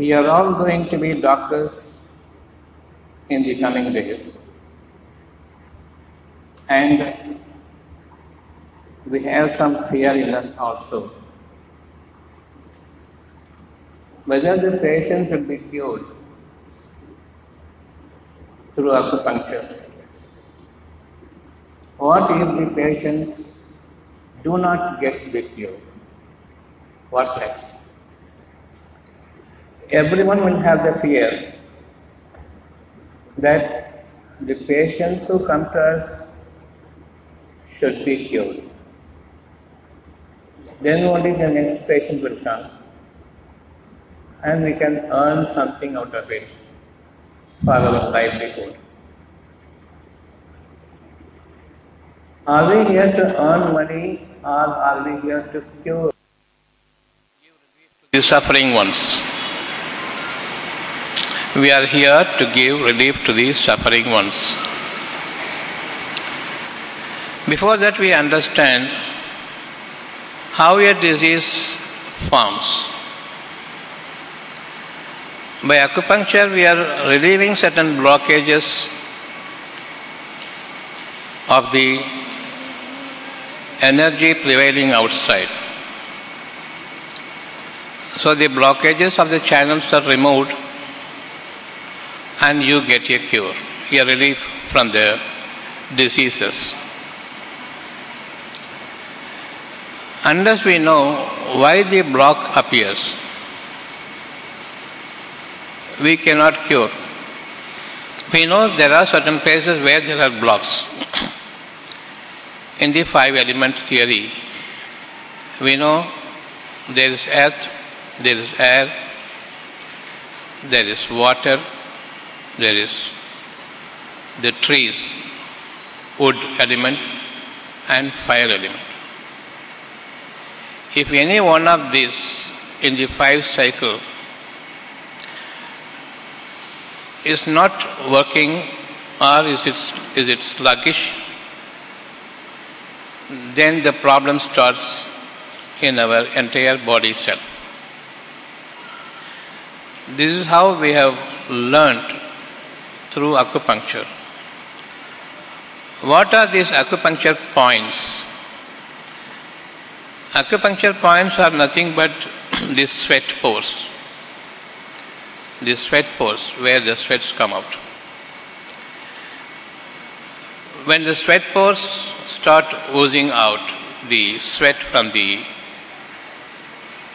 We are all going to be doctors in the coming days. And we have some fear in us also. Whether the patient should be cured through acupuncture. What if the patients do not get the cure? What next? Everyone will have the fear that the patients who come to us should be cured. Then only the next patient will come and we can earn something out of it for our livelihood. Are we here to earn money or are we here to cure the suffering ones? We are here to give relief to these suffering ones. Before that, we understand how a disease forms. By acupuncture, we are relieving certain blockages of the energy prevailing outside. So the blockages of the channels are removed and you get a cure, a relief from the diseases. Unless we know why the block appears, we cannot cure. We know there are certain places where there are blocks. In the five elements theory, we know there is earth, there is air, there is water, there is the trees, wood element, and fire element. If any one of these in the five cycle is not working or is it, is it sluggish, then the problem starts in our entire body cell. This is how we have learnt through acupuncture. What are these acupuncture points? Acupuncture points are nothing but the sweat pores. The sweat pores where the sweats come out. When the sweat pores start oozing out the sweat from the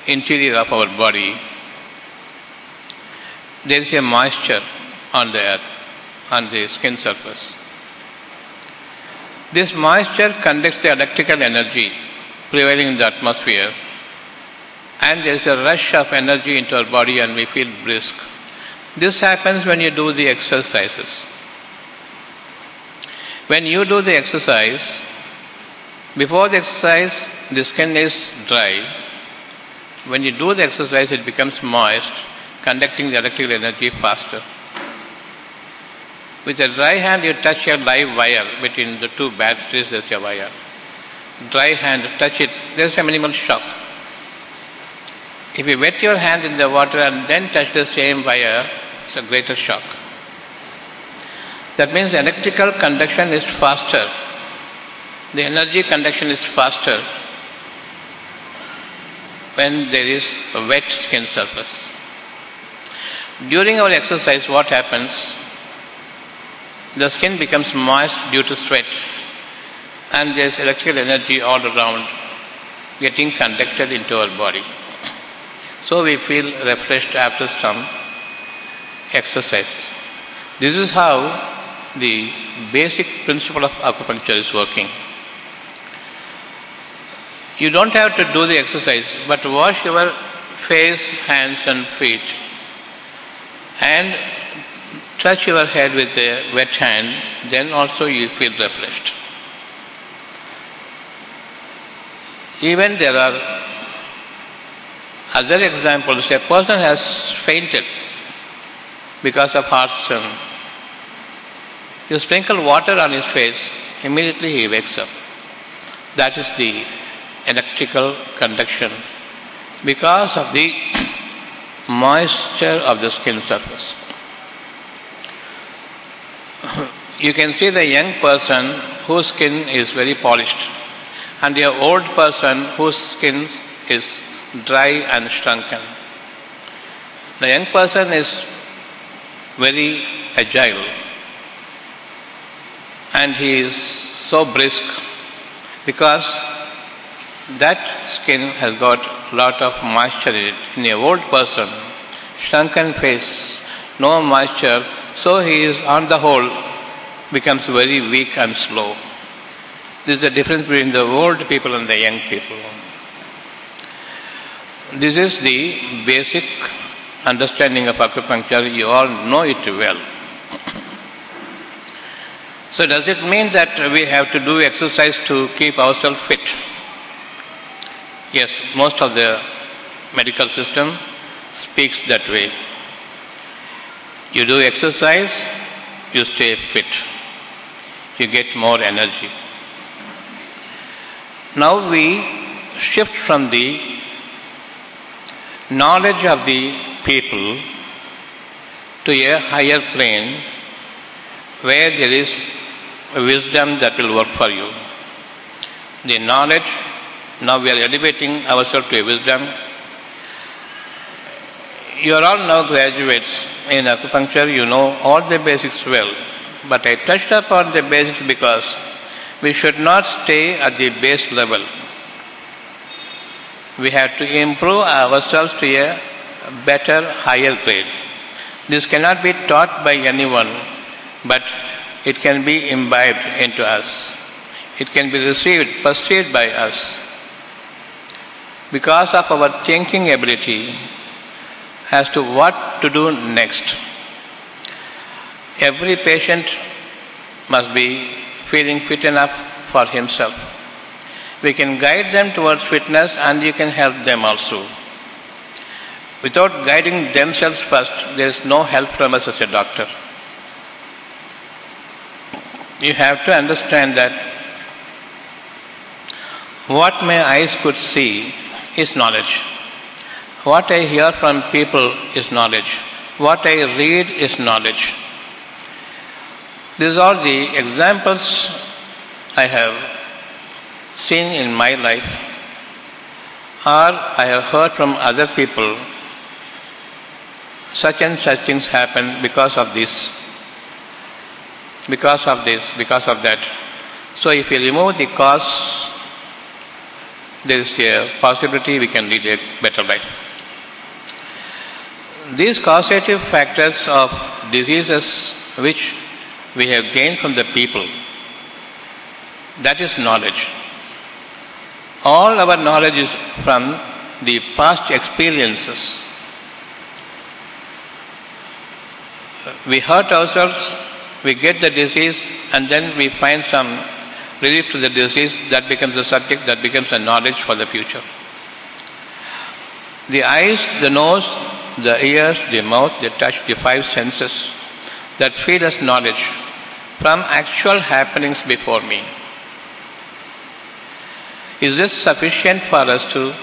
interior of our body, there is a moisture on the earth, on the skin surface. This moisture conducts the electrical energy prevailing in the atmosphere, and there is a rush of energy into our body, and we feel brisk. This happens when you do the exercises. When you do the exercise, before the exercise, the skin is dry. When you do the exercise, it becomes moist, conducting the electrical energy faster. With a dry hand, you touch a live wire between the two batteries, there's a wire. Dry hand, touch it, there's a minimal shock. If you wet your hand in the water and then touch the same wire, it's a greater shock. That means electrical conduction is faster. The energy conduction is faster when there is a wet skin surface. During our exercise, what happens? The skin becomes moist due to sweat, and there is electrical energy all around getting conducted into our body. So we feel refreshed after some exercises. This is how the basic principle of acupuncture is working. You don't have to do the exercise, but wash your face, hands, and feet and touch your head with a wet hand, then also you feel refreshed. Even there are other examples. A person has fainted because of heart sun. You sprinkle water on his face, immediately he wakes up. That is the electrical conduction because of the moisture of the skin surface. You can see the young person whose skin is very polished and the old person whose skin is dry and shrunken. The young person is very agile and he is so brisk because that skin has got lot of moisture in it. In a old person, shrunken face, no moisture, so he is on the whole becomes very weak and slow. This is the difference between the old people and the young people. This is the basic understanding of acupuncture. You all know it well. So, does it mean that we have to do exercise to keep ourselves fit? Yes, most of the medical system speaks that way. You do exercise, you stay fit, you get more energy. Now we shift from the knowledge of the people to a higher plane where there is wisdom that will work for you. The knowledge, now we are elevating ourselves to a wisdom. You are all now graduates in acupuncture, you know all the basics well. But I touched upon the basics because we should not stay at the base level. We have to improve ourselves to a better, higher grade. This cannot be taught by anyone, but it can be imbibed into us. It can be received, perceived by us. Because of our thinking ability as to what to do next. Every patient must be feeling fit enough for himself. We can guide them towards fitness and you can help them also. Without guiding themselves first, there is no help from us as a doctor. You have to understand that what my eyes could see is knowledge. What I hear from people is knowledge. What I read is knowledge. These are the examples I have seen in my life, or I have heard from other people. Such and such things happen because of this, because of this, because of that. So, if you remove the cause, there is a possibility we can lead a better life. These causative factors of diseases which we have gained from the people, that is knowledge. All our knowledge is from the past experiences. We hurt ourselves, we get the disease, and then we find some relief to the disease, that becomes the subject, that becomes a knowledge for the future. The eyes, the nose, the ears, the mouth, the touch, the five senses that feed us knowledge from actual happenings before me. Is this sufficient for us to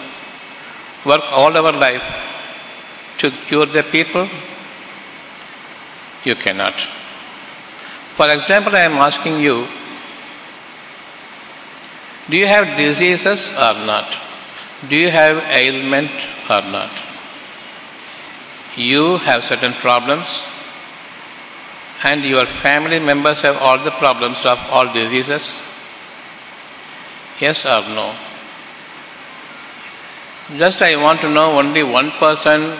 work all our life to cure the people? You cannot. For example, I am asking you do you have diseases or not? Do you have ailment or not? You have certain problems, and your family members have all the problems of all diseases? Yes or no? Just I want to know only one person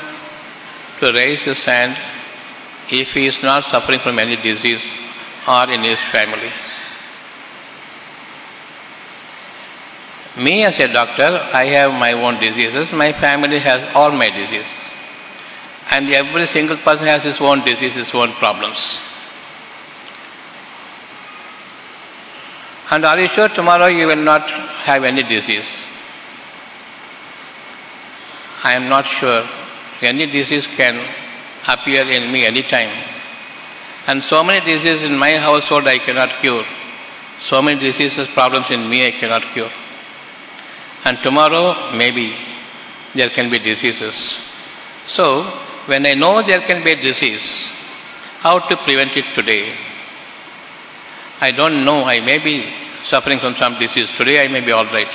to raise his hand if he is not suffering from any disease or in his family. Me as a doctor, I have my own diseases, my family has all my diseases. And every single person has his own disease, his own problems. And are you sure tomorrow you will not have any disease? I am not sure. Any disease can appear in me anytime. And so many diseases in my household I cannot cure. So many diseases, problems in me I cannot cure. And tomorrow, maybe there can be diseases. So, when I know there can be a disease, how to prevent it today? I don't know. I may be suffering from some disease. Today I may be all right,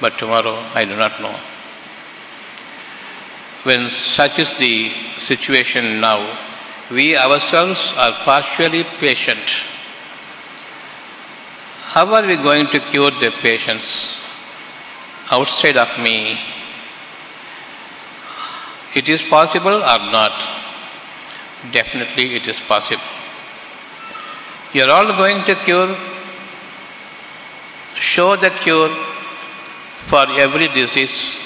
but tomorrow I do not know. When such is the situation now, we ourselves are partially patient. How are we going to cure the patients outside of me? It is possible or not? Definitely it is possible. You are all going to cure, show the cure for every disease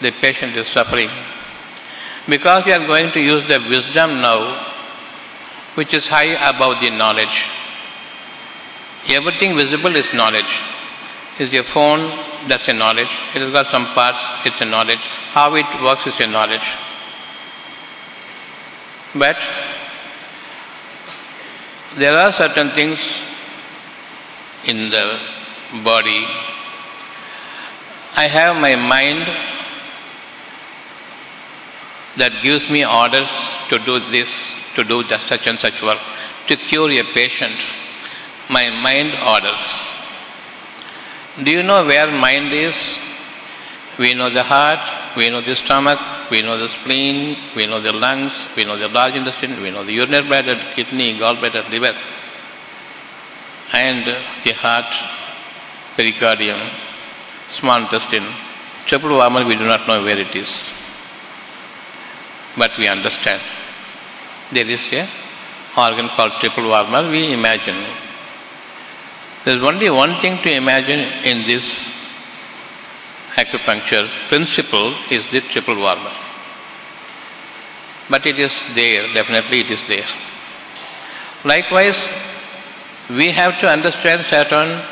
the patient is suffering. Because you are going to use the wisdom now, which is high above the knowledge. Everything visible is knowledge. Is your phone, that's a knowledge. It has got some parts, it's a knowledge. How it works is a knowledge. But there are certain things in the body. I have my mind that gives me orders to do this, to do just such and such work, to cure a patient. My mind orders. Do you know where mind is? We know the heart, we know the stomach, we know the spleen, we know the lungs, we know the large intestine, we know the urinary bladder, kidney, gallbladder, liver, and the heart, pericardium, small intestine. Triple warmer, we do not know where it is. But we understand. There is a organ called triple warmer, we imagine. There's only one thing to imagine in this acupuncture principle is the triple warmer. But it is there, definitely it is there. Likewise, we have to understand certain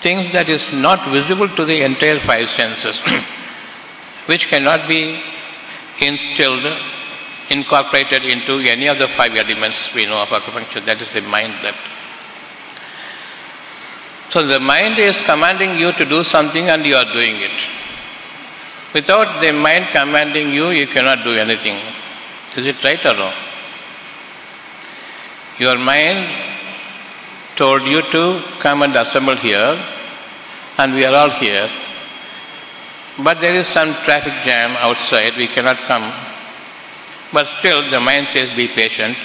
things that is not visible to the entire five senses, which cannot be instilled, incorporated into any of the five elements we know of acupuncture. That is the mind that so the mind is commanding you to do something and you are doing it. Without the mind commanding you, you cannot do anything. Is it right or wrong? Your mind told you to come and assemble here, and we are all here. But there is some traffic jam outside, we cannot come. But still, the mind says, Be patient.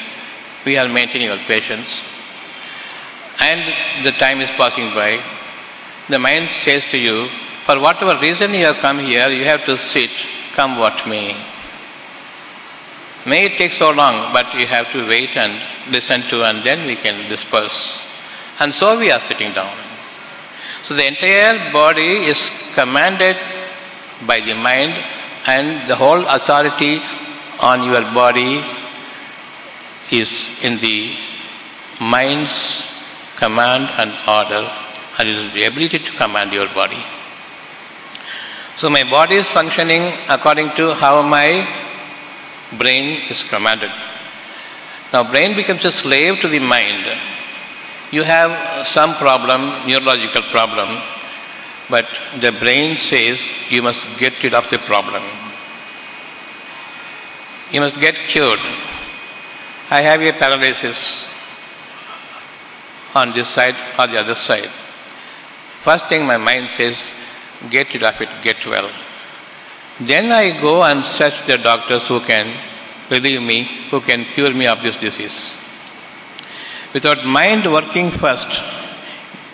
We are maintaining your patience and the time is passing by, the mind says to you, for whatever reason you have come here, you have to sit, come what may. May it take so long, but you have to wait and listen to, and then we can disperse. And so we are sitting down. So the entire body is commanded by the mind, and the whole authority on your body is in the mind's command and order, and it is the ability to command your body. So my body is functioning according to how my brain is commanded. Now brain becomes a slave to the mind. You have some problem, neurological problem, but the brain says you must get rid of the problem. You must get cured. I have a paralysis on this side or the other side. First thing my mind says, get rid of it, get well. Then I go and search the doctors who can relieve me, who can cure me of this disease. Without mind working first,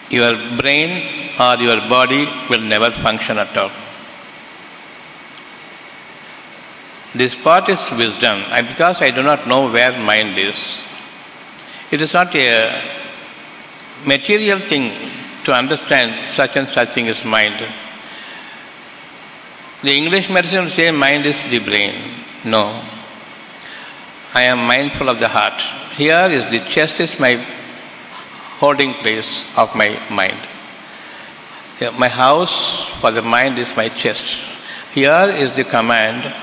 your brain or your body will never function at all. This part is wisdom, and because I do not know where mind is, it is not a material thing to understand such and such thing is mind. The English medicine say mind is the brain. No. I am mindful of the heart. Here is the chest is my holding place of my mind. My house for the mind is my chest. Here is the command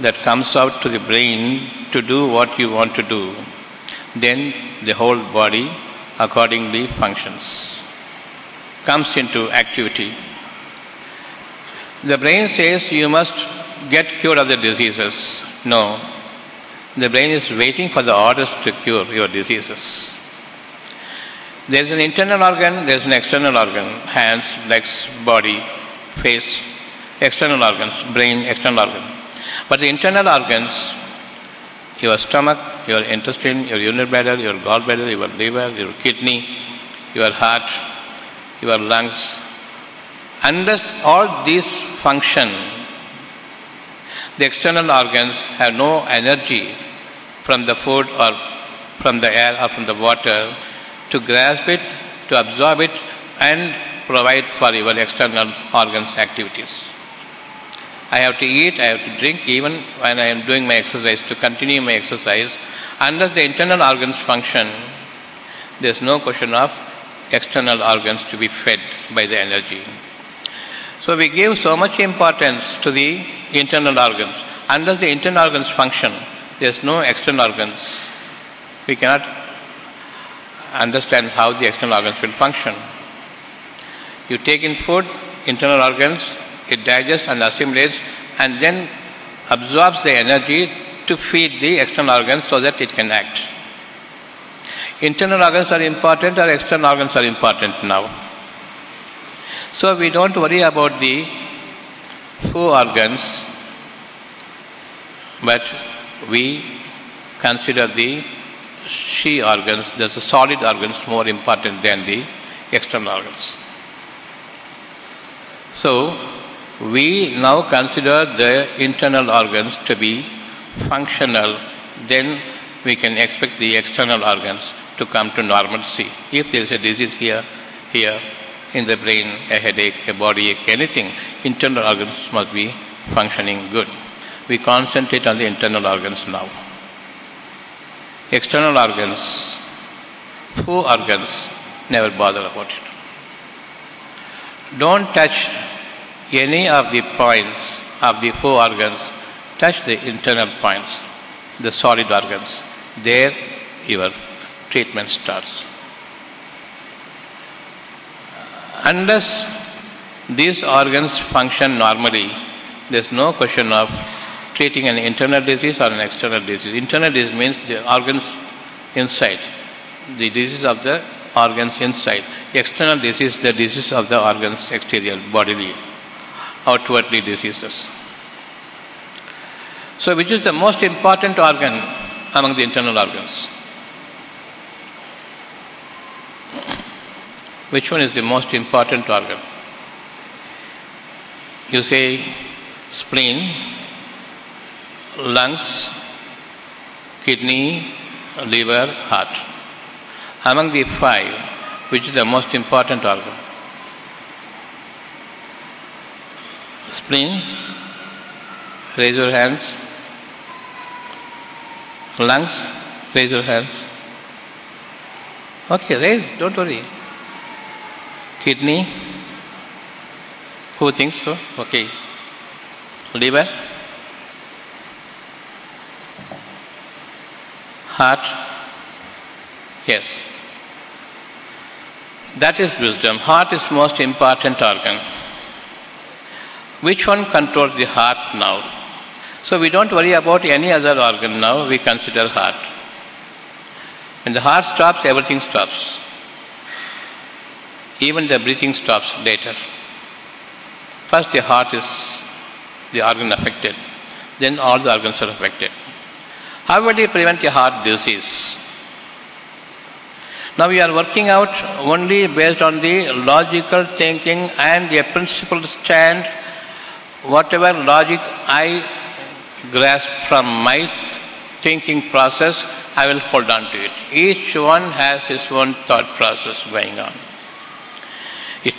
that comes out to the brain to do what you want to do. Then the whole body accordingly functions, comes into activity. The brain says you must get cured of the diseases. No. The brain is waiting for the orders to cure your diseases. There is an internal organ, there is an external organ hands, legs, body, face, external organs, brain, external organ. But the internal organs, your stomach, your intestine, your urinary bladder, your gallbladder, your liver, your kidney, your heart, your lungs, unless all these function, the external organs have no energy from the food or from the air or from the water to grasp it, to absorb it, and provide for your external organs activities. I have to eat, I have to drink, even when I am doing my exercise, to continue my exercise. Unless the internal organs function, there is no question of external organs to be fed by the energy. So we give so much importance to the internal organs. Unless the internal organs function, there is no external organs. We cannot understand how the external organs will function. You take in food, internal organs, it digests and assimilates and then absorbs the energy to feed the external organs so that it can act. Internal organs are important or external organs are important now. So we don't worry about the fu organs, but we consider the she organs, the solid organs more important than the external organs. So we now consider the internal organs to be functional, then we can expect the external organs to come to normalcy. If there is a disease here, here, in the brain, a headache, a body ache, anything, internal organs must be functioning good. We concentrate on the internal organs now. External organs, fu organs, never bother about it. Don't touch any of the points of the fu organs, touch the internal points, the solid organs. There your treatment starts. Unless these organs function normally, there's no question of treating an internal disease or an external disease. Internal disease means the organs inside, the disease of the organs inside. External disease, the disease of the organs exterior, bodily, outwardly diseases. So, which is the most important organ among the internal organs? Which one is the most important organ? You say spleen, lungs, kidney, liver, heart. Among the five, which is the most important organ? Spleen, raise your hands. Lungs, raise your hands. Okay, raise, don't worry. Kidney, who thinks so? Okay. Liver, heart, yes. That is wisdom. Heart is most important organ. Which one controls the heart now? So we don't worry about any other organ now, we consider heart. When the heart stops, everything stops. Even the breathing stops later. First, the heart is the organ affected, then all the organs are affected. How will you prevent a heart disease? Now we are working out only based on the logical thinking and a principled stand. Whatever logic I grasp from my thinking process, I will hold on to it. Each one has his own thought process going on. It,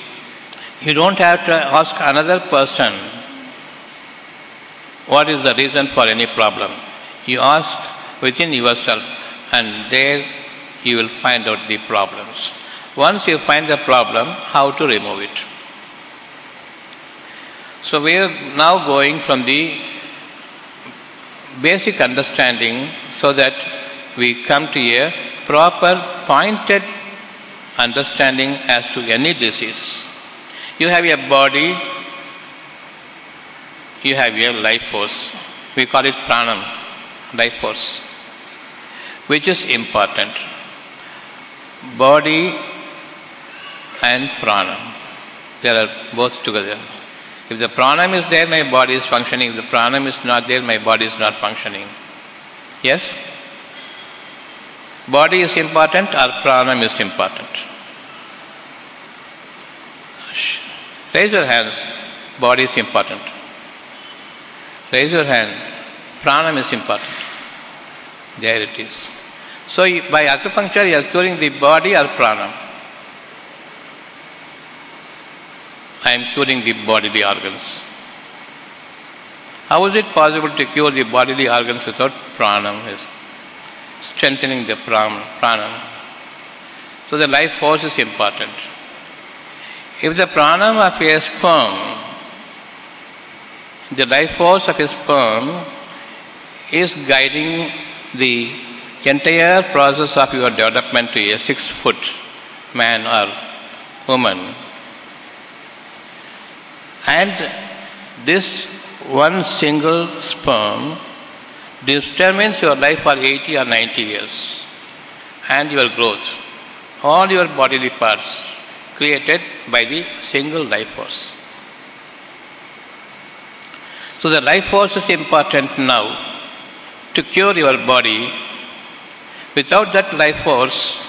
you don't have to ask another person what is the reason for any problem. You ask within yourself, and there you will find out the problems. Once you find the problem, how to remove it. So we are now going from the basic understanding so that we come to a proper pointed understanding as to any disease. You have a body, you have your life force. We call it pranam, life force, which is important. Body and pranam, they are both together. If the pranam is there, my body is functioning. If the pranam is not there, my body is not functioning. Yes? Body is important or pranam is important? Raise your hands. Body is important. Raise your hand. Pranam is important. There it is. So by acupuncture you are curing the body or pranam. I am curing the bodily organs. How is it possible to cure the bodily organs without pranam? Is strengthening the pranam. So the life force is important. If the pranam of a sperm, the life force of a sperm is guiding the entire process of your development to a six foot man or woman, and this one single sperm determines your life for 80 or 90 years and your growth. All your bodily parts created by the single life force. So the life force is important now to cure your body. Without that life force,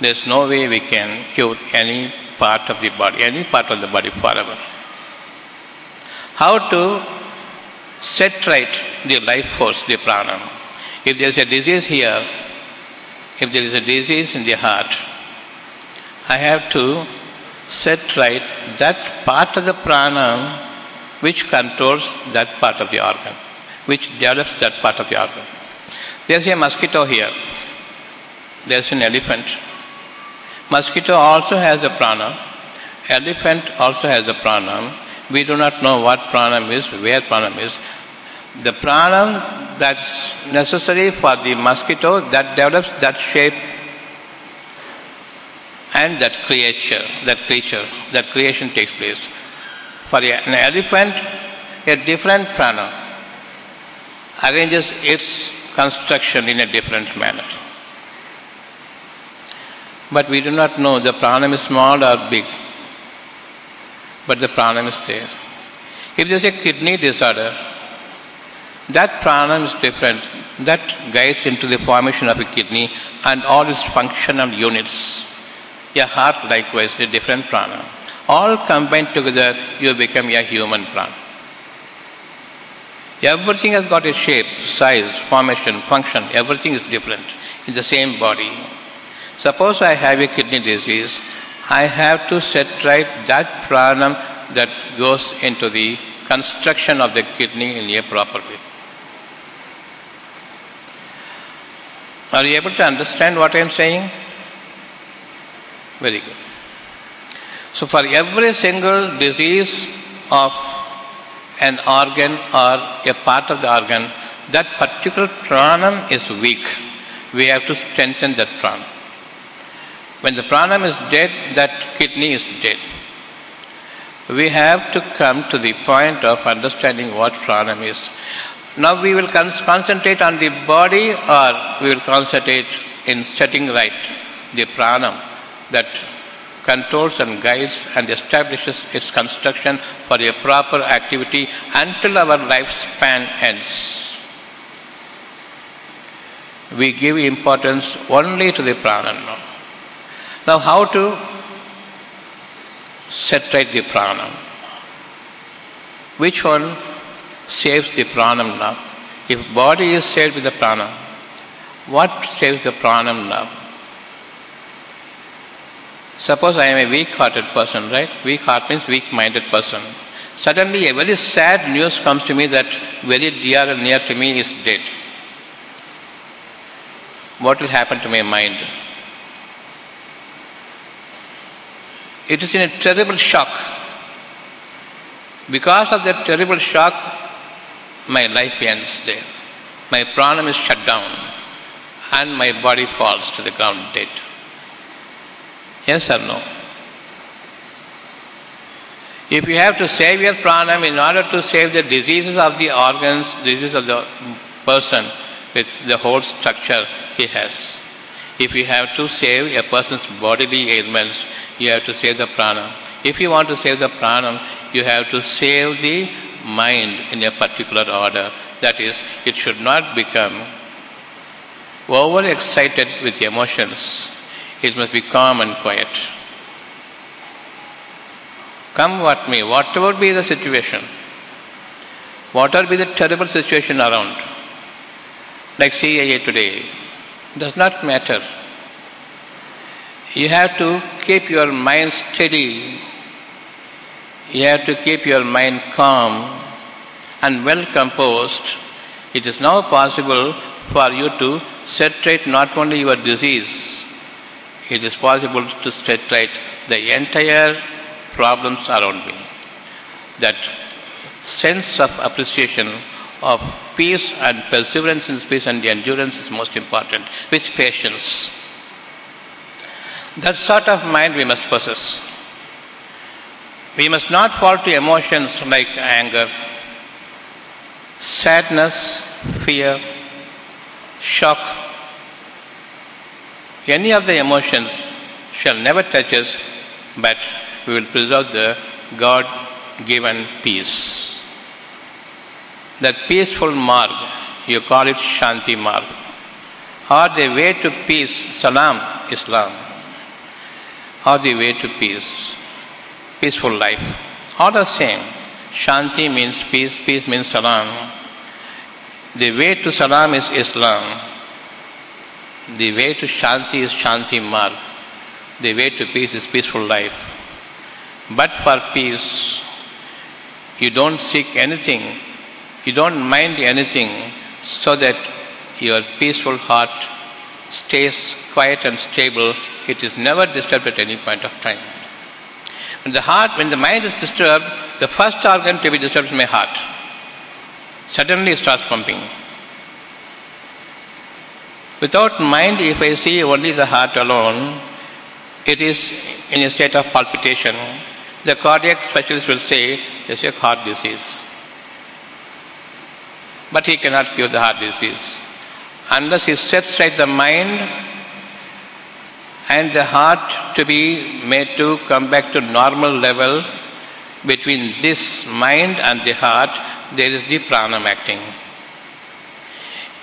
there's no way we can cure any part of the body, any part of the body forever how to set right the life force, the prana. If there is a disease here, if there is a disease in the heart, I have to set right that part of the prana which controls that part of the organ, which develops that part of the organ. There's a mosquito here. There's an elephant. Mosquito also has a prana, Elephant also has a pranam. We do not know what pranam is, where pranam is. The pranam that's necessary for the mosquito that develops that shape and that creature, that creature, that creation takes place. For an elephant, a different prana arranges its construction in a different manner. But we do not know the pranam is small or big but the pranam is there. If there is a kidney disorder, that pranam is different. That guides into the formation of a kidney and all its functional units. Your heart likewise, a different pranam. All combined together, you become a human pranam. Everything has got a shape, size, formation, function. Everything is different in the same body. Suppose I have a kidney disease, I have to set right that pranam that goes into the construction of the kidney in a proper way. Are you able to understand what I am saying? Very good. So, for every single disease of an organ or a part of the organ, that particular pranam is weak. We have to strengthen that pranam. When the pranam is dead, that kidney is dead. We have to come to the point of understanding what pranam is. Now we will concentrate on the body or we will concentrate in setting right the pranam that controls and guides and establishes its construction for a proper activity until our lifespan ends. We give importance only to the pranam now. Now, how to set right the pranam? Which one saves the pranam? If body is saved with the pranam, what saves the pranam now? Suppose I am a weak-hearted person, right? Weak heart means weak-minded person. Suddenly a very sad news comes to me that very dear and near to me is dead. What will happen to my mind? It is in a terrible shock. Because of that terrible shock, my life ends there. My pranam is shut down and my body falls to the ground dead. Yes or no? If you have to save your pranam in order to save the diseases of the organs, diseases of the person with the whole structure he has. If you have to save a person's bodily ailments, you have to save the prana. If you want to save the prana, you have to save the mind in a particular order. That is, it should not become overexcited with emotions. It must be calm and quiet. Come what may, whatever be the situation, whatever be the terrible situation around, like CIA today, does not matter. You have to keep your mind steady. You have to keep your mind calm and well composed. It is now possible for you to right not only your disease, it is possible to right the entire problems around me. That sense of appreciation of peace and perseverance in peace and the endurance is most important, with patience. That sort of mind we must possess. We must not fall to emotions like anger, sadness, fear, shock. Any of the emotions shall never touch us, but we will preserve the God given peace. That peaceful marg, you call it Shanti marg, or the way to peace, Salam, Islam, or the way to peace, peaceful life. All the same. Shanti means peace, peace means Salam. The way to Salam is Islam. The way to Shanti is Shanti marg. The way to peace is peaceful life. But for peace, you don't seek anything, you don't mind anything, so that your peaceful heart stays quiet and stable. It is never disturbed at any point of time. When the heart, when the mind is disturbed, the first organ to be disturbed is my heart. Suddenly it starts pumping. Without mind, if I see only the heart alone, it is in a state of palpitation. The cardiac specialist will say, it's a heart disease. But he cannot cure the heart disease. Unless he sets right the mind and the heart to be made to come back to normal level between this mind and the heart, there is the pranam acting.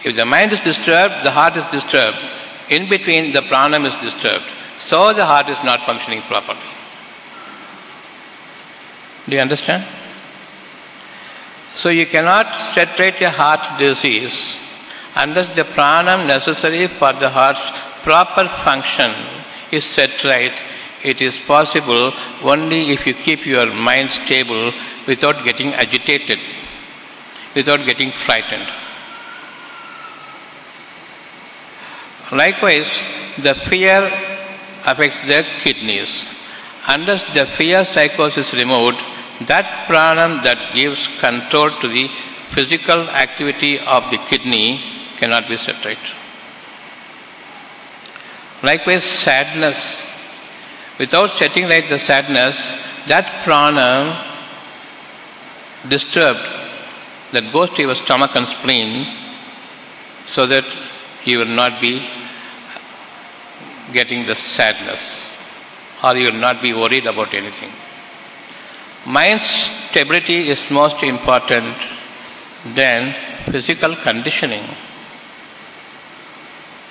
If the mind is disturbed, the heart is disturbed. In between, the pranam is disturbed. So the heart is not functioning properly. Do you understand? So you cannot separate a heart disease unless the pranam necessary for the heart's proper function is set right. It is possible only if you keep your mind stable without getting agitated, without getting frightened. Likewise, the fear affects the kidneys. Unless the fear psychosis is removed, that pranam that gives control to the physical activity of the kidney cannot be right. Likewise, sadness. Without setting right the sadness, that pranam disturbed that goes to your stomach and spleen so that you will not be getting the sadness or you will not be worried about anything. Mind stability is most important than physical conditioning.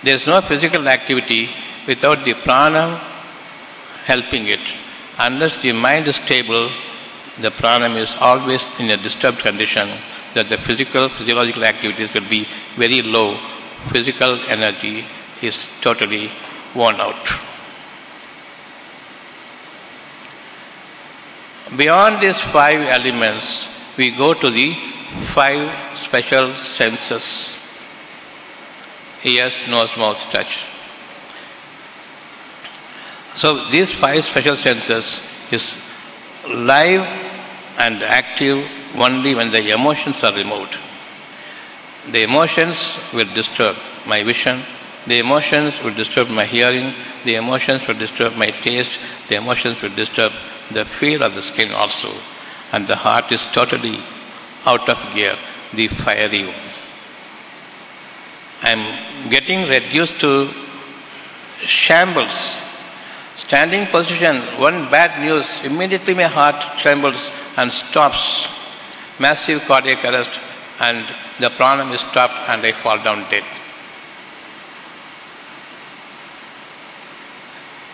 There is no physical activity without the pranam helping it. Unless the mind is stable, the pranam is always in a disturbed condition that the physical, physiological activities will be very low. Physical energy is totally worn out. Beyond these five elements, we go to the five special senses ears, nose, mouth, touch. So these five special senses is live and active only when the emotions are removed. The emotions will disturb my vision, the emotions will disturb my hearing, the emotions will disturb my taste, the emotions will disturb the feel of the skin also. And the heart is totally out of gear, the fiery one. I am getting reduced to shambles. Standing position, one bad news, immediately my heart trembles and stops. Massive cardiac arrest, and the pranam is stopped, and I fall down dead.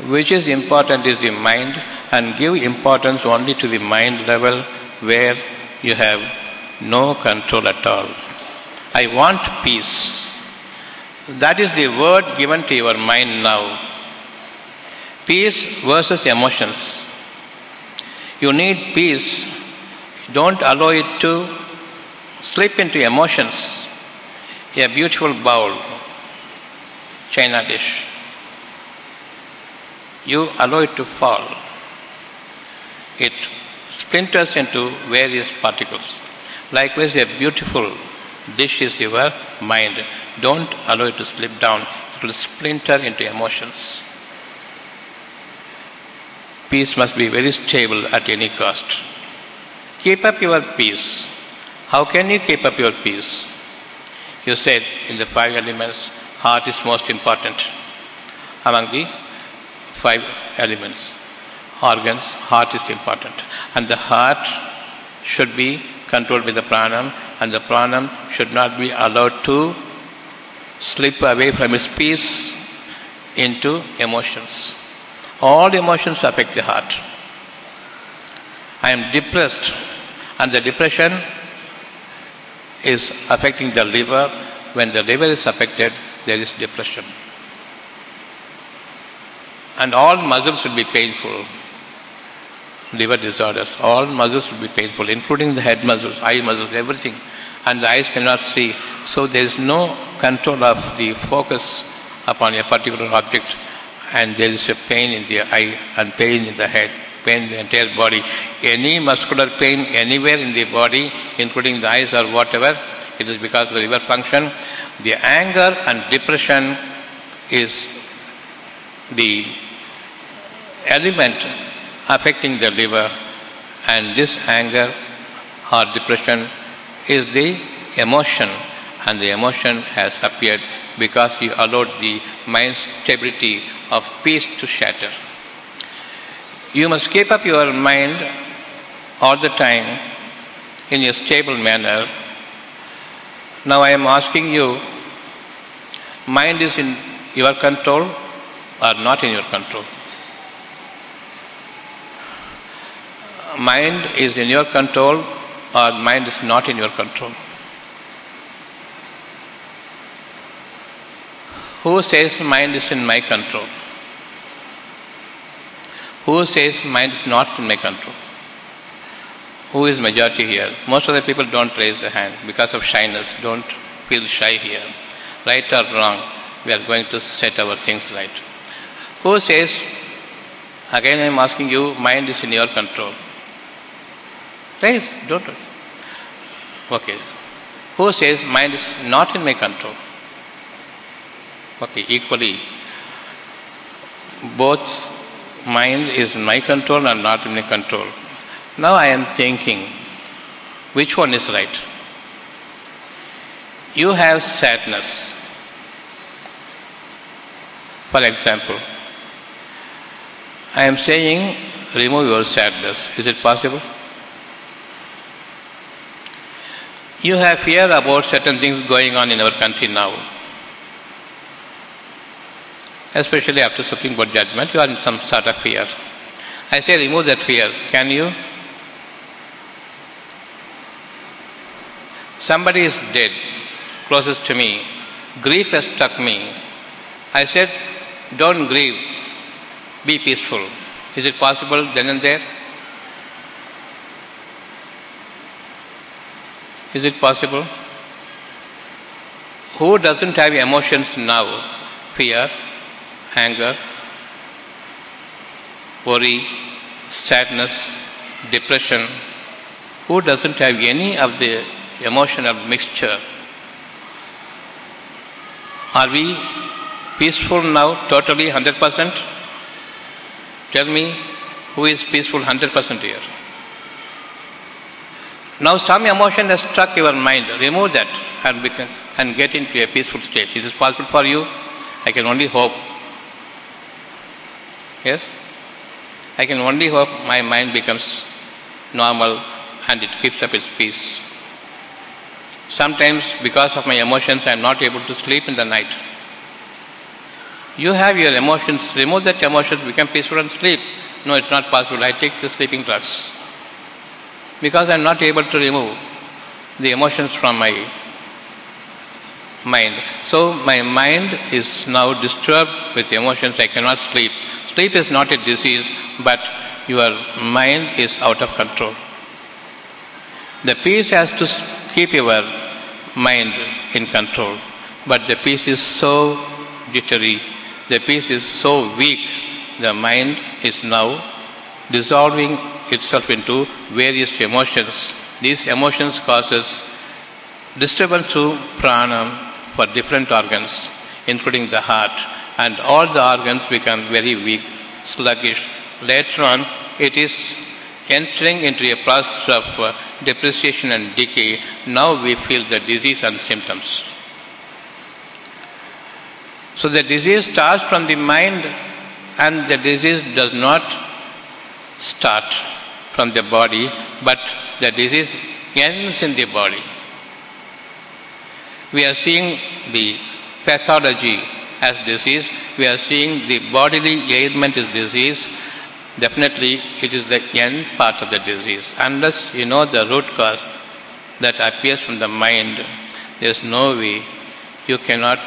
Which is important is the mind, and give importance only to the mind level where you have no control at all. I want peace. That is the word given to your mind now. Peace versus emotions. You need peace. Don't allow it to slip into emotions. A beautiful bowl, china dish. You allow it to fall. It splinters into various particles. Likewise, a beautiful dish is your mind. Don't allow it to slip down. It will splinter into emotions. Peace must be very stable at any cost. Keep up your peace. How can you keep up your peace? You said in the five elements, heart is most important among the five elements. Organs, heart is important. And the heart should be controlled with the pranam, and the pranam should not be allowed to slip away from its peace into emotions. All emotions affect the heart. I am depressed, and the depression is affecting the liver. When the liver is affected, there is depression. And all muscles will be painful. Liver disorders, all muscles will be painful, including the head muscles, eye muscles, everything. And the eyes cannot see. So there is no control of the focus upon a particular object, and there is a pain in the eye and pain in the head, pain in the entire body. Any muscular pain anywhere in the body, including the eyes or whatever, it is because of the liver function. The anger and depression is the element affecting the liver, and this anger or depression is the emotion, and the emotion has appeared because you allowed the mind stability of peace to shatter. You must keep up your mind all the time in a stable manner. Now I am asking you, mind is in your control or not in your control? Mind is in your control or mind is not in your control? Who says mind is in my control? Who says mind is not in my control? Who is majority here? Most of the people don't raise their hand because of shyness. Don't feel shy here. Right or wrong, we are going to set our things right. Who says, again I am asking you, mind is in your control? Raise, don't. Okay. Who says mind is not in my control? Okay, equally, both mind is in my control and not in my control. Now I am thinking, which one is right? You have sadness. For example, I am saying, remove your sadness. Is it possible? You have fear about certain things going on in our country now. Especially after Supreme Court judgment, you are in some sort of fear. I say remove that fear. Can you? Somebody is dead, closest to me. Grief has struck me. I said, don't grieve, be peaceful. Is it possible then and there? Is it possible? Who doesn't have emotions now? Fear, anger, worry, sadness, depression. Who doesn't have any of the emotional mixture? Are we peaceful now, totally, 100%? Tell me, who is peaceful 100% here. Now some emotion has struck your mind. Remove that and, become, and get into a peaceful state. Is this possible for you? I can only hope. Yes? I can only hope my mind becomes normal and it keeps up its peace. Sometimes, because of my emotions, I am not able to sleep in the night. You have your emotions, remove that emotions, become peaceful and sleep. No, it's not possible. I take the sleeping drugs. Because I am not able to remove the emotions from my mind. So my mind is now disturbed with emotions. I cannot sleep. Sleep is not a disease, but your mind is out of control. The peace has to keep your mind in control, but the peace is so jittery, the peace is so weak, the mind is now dissolving itself into various emotions. These emotions causes disturbance to prana for different organs, including the heart, and all the organs become very weak, sluggish. Later on, it is entering into a process of uh, depreciation and decay. Now we feel the disease and symptoms. So the disease starts from the mind, and the disease does not start from the body, but the disease ends in the body. We are seeing the pathology as disease, we are seeing the bodily ailment is disease. Definitely, it is the end part of the disease. Unless you know the root cause that appears from the mind, there is no way you cannot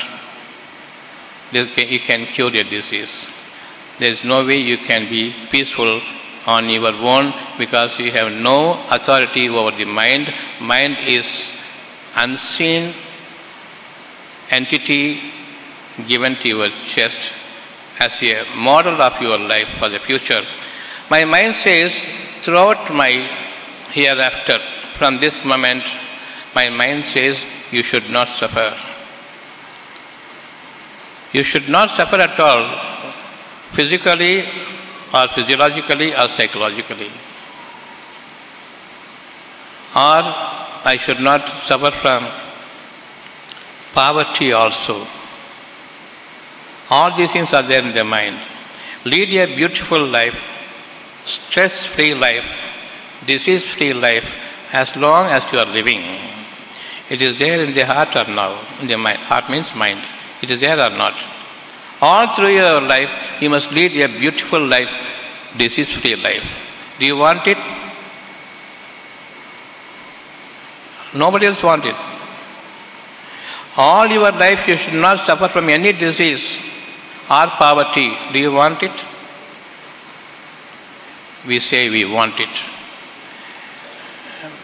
you can cure your disease. There is no way you can be peaceful on your own because you have no authority over the mind. Mind is unseen entity given to your chest as a model of your life for the future. My mind says throughout my hereafter, from this moment, my mind says you should not suffer. You should not suffer at all, physically or physiologically or psychologically. Or I should not suffer from poverty also. All these things are there in the mind. Lead a beautiful life, stress free life, disease free life as long as you are living. It is there in the heart or now, in the mind. Heart means mind. It is there or not. All through your life, you must lead a beautiful life, disease free life. Do you want it? Nobody else wants it. All your life, you should not suffer from any disease or poverty. Do you want it? We say we want it.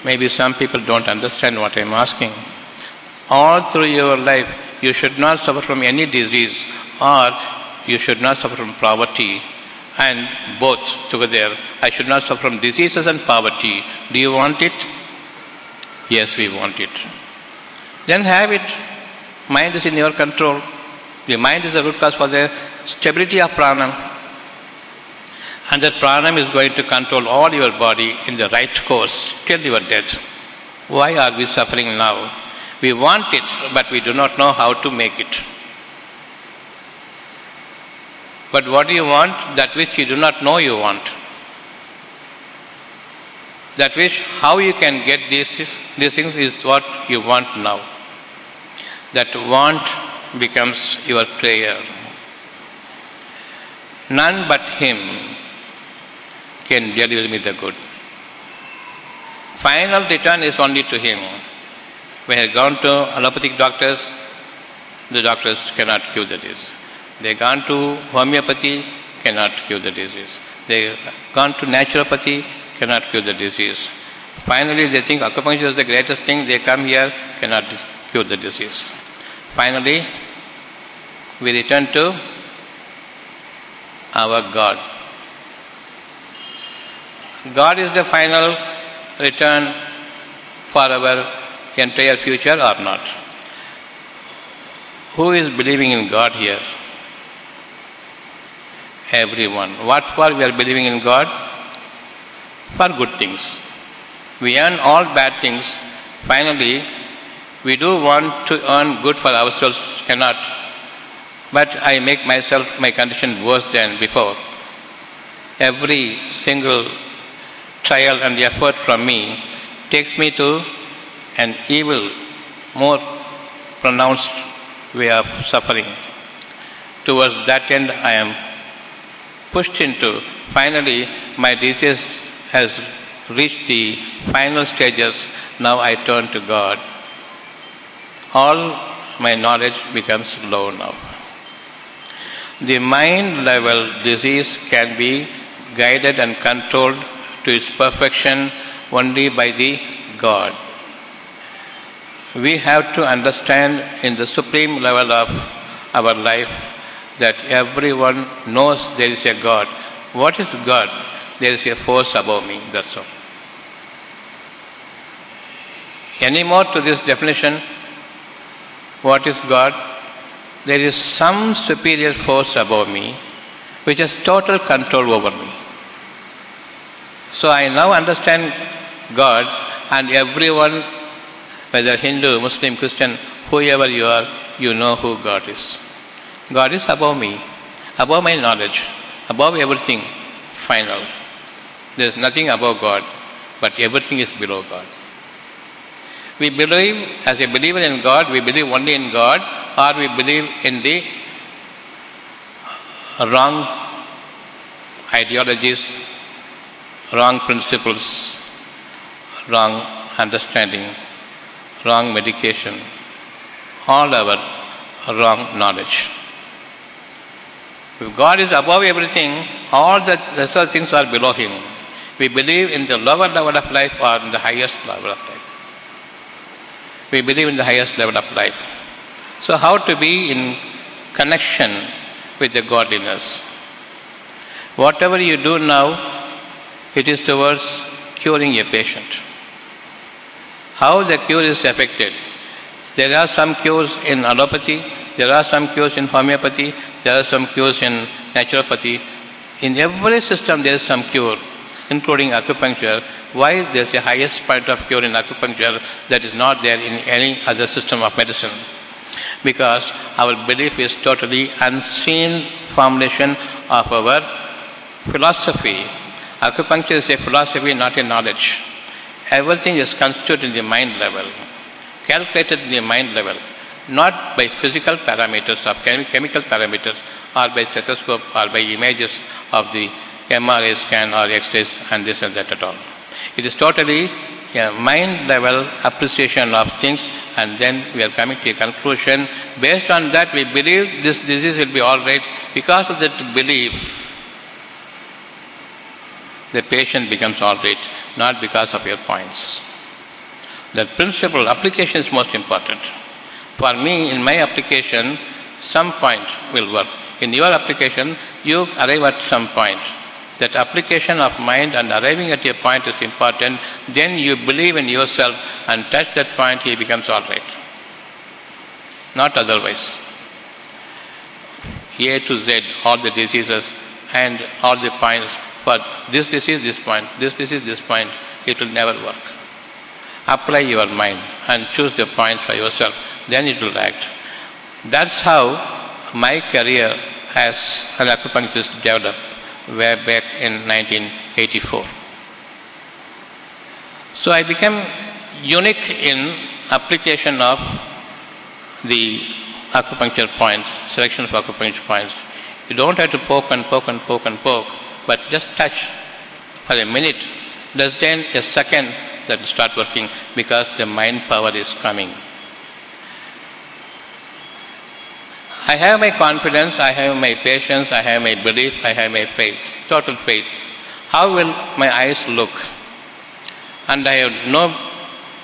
Maybe some people don't understand what I'm asking. All through your life, you should not suffer from any disease or you should not suffer from poverty and both together. I should not suffer from diseases and poverty. Do you want it? Yes, we want it. Then have it. Mind is in your control. The mind is the root cause for the stability of prana. And that pranam is going to control all your body in the right course till your death. Why are we suffering now? We want it, but we do not know how to make it. But what do you want? That which you do not know you want. That which, how you can get these, these things is what you want now. That want becomes your prayer. None but Him can deliver me the good. Final return is only to Him. When have gone to allopathic doctors, the doctors cannot cure the disease. They gone to homeopathy, cannot cure the disease. They gone to naturopathy, cannot cure the disease. Finally, they think acupuncture is the greatest thing. They come here, cannot cure the disease. Finally, we return to our God. God is the final return for our entire future or not. Who is believing in God here? Everyone. What for we are believing in God? for good things. We earn all bad things. Finally, we do want to earn good for ourselves, cannot. But I make myself, my condition worse than before. Every single trial and effort from me takes me to an evil, more pronounced way of suffering. Towards that end, I am pushed into. Finally, my disease has reached the final stages. Now I turn to God. All my knowledge becomes low now. The mind level disease can be guided and controlled to its perfection only by the God. We have to understand in the supreme level of our life that everyone knows there is a God. What is God? There is a force above me, that's all. Any more to this definition? What is God? There is some superior force above me which has total control over me. So I now understand God and everyone, whether Hindu, Muslim, Christian, whoever you are, you know who God is. God is above me, above my knowledge, above everything, final. There is nothing above God, but everything is below God. We believe, as a believer in God, we believe only in God, or we believe in the wrong ideologies, wrong principles, wrong understanding, wrong medication, all our wrong knowledge. If God is above everything, all the of things are below Him. We believe in the lower level of life or in the highest level of life. We believe in the highest level of life. So, how to be in connection with the godliness? Whatever you do now, it is towards curing a patient. How the cure is affected? There are some cures in allopathy, there are some cures in homeopathy, there are some cures in naturopathy. In every system, there is some cure, including acupuncture. Why there is the highest point of cure in acupuncture that is not there in any other system of medicine? Because our belief is totally unseen formulation of our philosophy. Acupuncture is a philosophy, not a knowledge. Everything is constituted in the mind level, calculated in the mind level, not by physical parameters of chem- chemical parameters or by stethoscope or by images of the MRI scan or X-rays and this and that at all. It is totally a mind level appreciation of things and then we are coming to a conclusion. Based on that we believe this disease will be all right. Because of that belief, the patient becomes all right, not because of your points. That principle, application is most important. For me, in my application, some point will work. In your application, you arrive at some point. That application of mind and arriving at a point is important. Then you believe in yourself and touch that point, he becomes all right. Not otherwise. A to Z, all the diseases and all the points but this disease, this point, this disease, this point, it will never work. Apply your mind and choose the points for yourself, then it will act. That's how my career as an acupuncturist developed way back in 1984. So I became unique in application of the acupuncture points, selection of acupuncture points. You don't have to poke and poke and poke and poke, but just touch for a minute, less than a second that will start working because the mind power is coming. I have my confidence, I have my patience, I have my belief, I have my faith, total faith. How will my eyes look? And I have no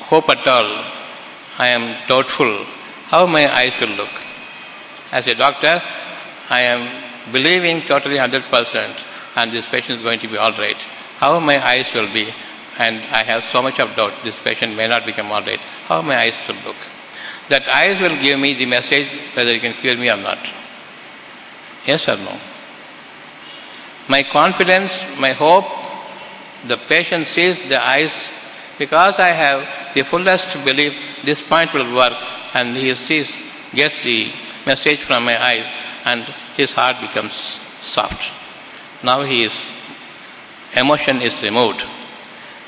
hope at all. I am doubtful how my eyes will look. As a doctor, I am believing totally 100% and this patient is going to be all right. How my eyes will be, and I have so much of doubt, this patient may not become right. How my eyes will look. That eyes will give me the message whether you can cure me or not. Yes or no? My confidence, my hope, The patient sees the eyes because I have the fullest belief this point will work and he sees, gets the message from my eyes and his heart becomes soft. Now he is, emotion is removed.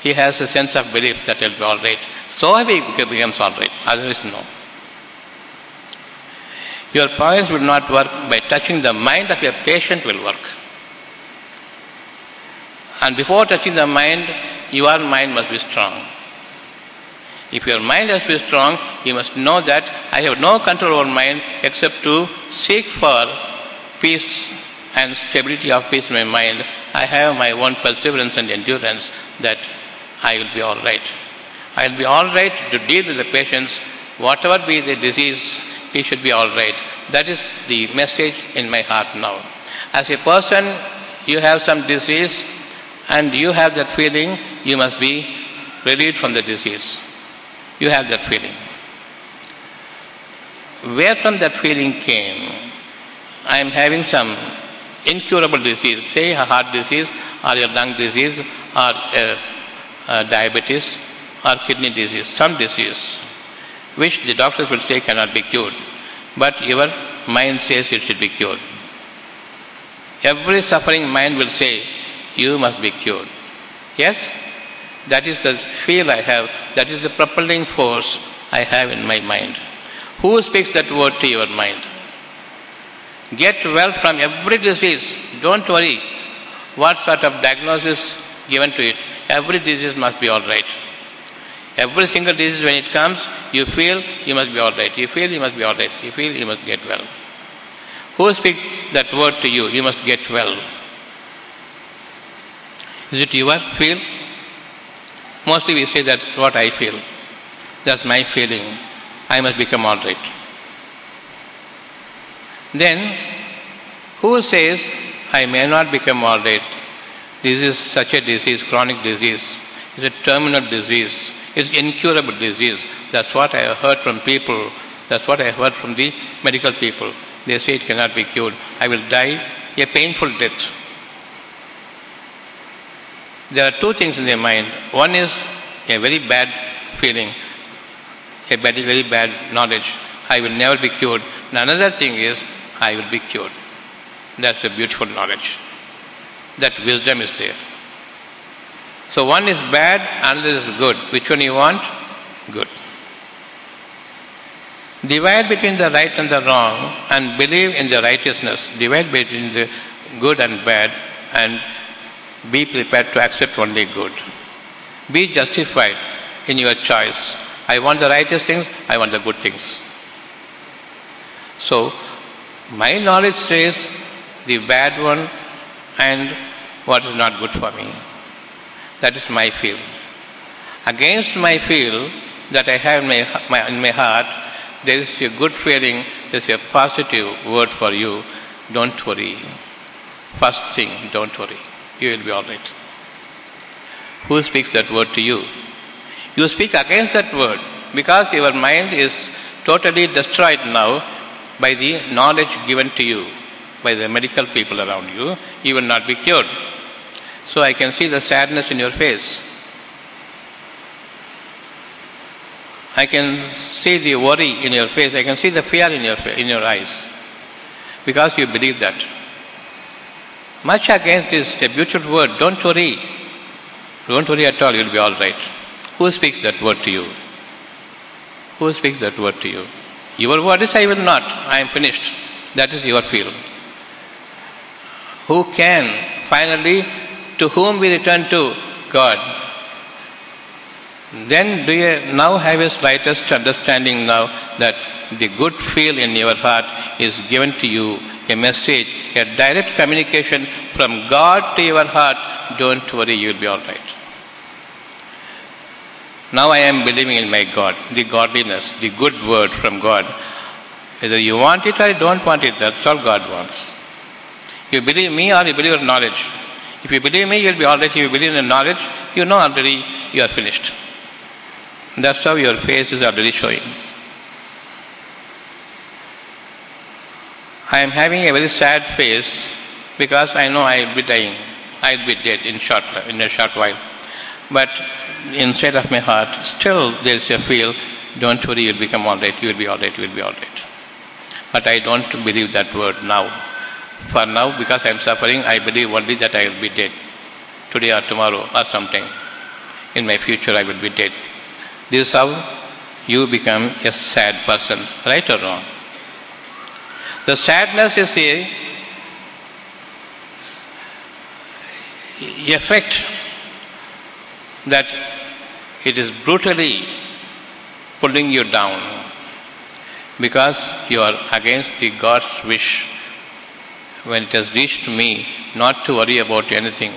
He has a sense of belief that will be all right. So he becomes all right. Otherwise, no. Your points will not work by touching the mind of your patient will work. And before touching the mind, your mind must be strong. If your mind has to be strong, you must know that I have no control over mind except to seek for peace and stability of peace in my mind. I have my own perseverance and endurance that I will be all right. I will be all right to deal with the patients, whatever be the disease, he should be all right. That is the message in my heart now. As a person, you have some disease and you have that feeling, you must be relieved from the disease. You have that feeling. Where from that feeling came? I am having some incurable disease, say a heart disease, or a lung disease, or a, a diabetes, or kidney disease, some disease, which the doctors will say cannot be cured, but your mind says it should be cured. Every suffering mind will say, You must be cured. Yes? That is the feel I have, that is the propelling force I have in my mind. Who speaks that word to your mind? Get well from every disease. Don't worry what sort of diagnosis given to it. Every disease must be all right. Every single disease, when it comes, you feel you must be all right. You feel you must be all right. You feel you must get well. Who speaks that word to you? You must get well. Is it your feel? Mostly we say that's what I feel. That's my feeling. I must become all right. Then, who says I may not become all right? This is such a disease, chronic disease. It's a terminal disease. It's incurable disease. That's what I heard from people. That's what I heard from the medical people. They say it cannot be cured. I will die a painful death. There are two things in their mind. One is a very bad feeling, a very, very bad knowledge. I will never be cured. And another thing is, I will be cured. That's a beautiful knowledge. That wisdom is there. So one is bad, another is good. Which one you want? Good. Divide between the right and the wrong and believe in the righteousness. Divide between the good and bad and be prepared to accept only good. Be justified in your choice. I want the righteous things, I want the good things. So, my knowledge says the bad one and what is not good for me. That is my feel. Against my feel that I have in my, my, in my heart, there is a good feeling, there is a positive word for you. Don't worry. First thing, don't worry you will be all right. Who speaks that word to you? You speak against that word because your mind is totally destroyed now by the knowledge given to you by the medical people around you. You will not be cured. So I can see the sadness in your face. I can see the worry in your face. I can see the fear in your, in your eyes because you believe that. Much against this beautiful word. Don't worry. Don't worry at all. You'll be all right. Who speaks that word to you? Who speaks that word to you? Your word is I will not. I am finished. That is your feel. Who can finally to whom we return to? God. Then do you now have a slightest understanding now that the good feel in your heart is given to you a message, a direct communication from God to your heart, don't worry, you will be all right. Now I am believing in my God, the godliness, the good word from God. Whether you want it or you don't want it, that's all God wants. You believe me or you believe in knowledge. If you believe me, you'll be all right. If you believe in knowledge, you know already you are finished. That's how your face is already showing. I am having a very sad face because I know I will be dying. I will be dead in short in a short while. But inside of my heart, still there is a feel, don't worry, you'll become all right, you'll be all right, you'll be all right. But I don't believe that word now. For now, because I'm suffering, I believe only that I will be dead. Today or tomorrow or something. In my future, I will be dead. This is how you become a sad person, right or wrong. The sadness is a effect that it is brutally pulling you down because you are against the God's wish when it has reached me not to worry about anything.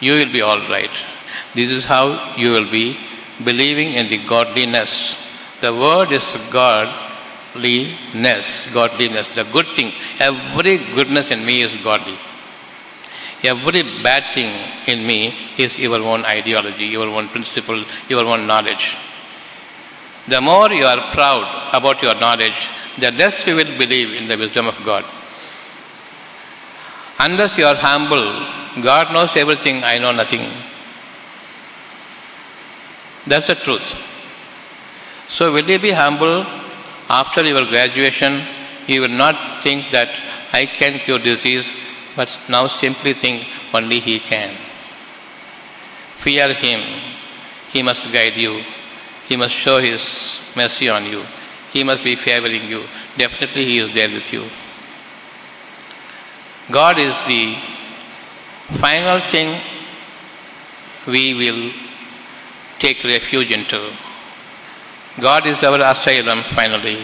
You will be all right. This is how you will be believing in the godliness. The word is godliness, godliness, the good thing. Every goodness in me is godly. Every bad thing in me is your own ideology, your own principle, your own knowledge. The more you are proud about your knowledge, the less you will believe in the wisdom of God. Unless you are humble, God knows everything, I know nothing. That's the truth. So, will you be humble after your graduation? You will not think that I can cure disease, but now simply think only He can. Fear Him. He must guide you. He must show His mercy on you. He must be favoring you. Definitely, He is there with you. God is the final thing we will take refuge into. God is our asylum finally.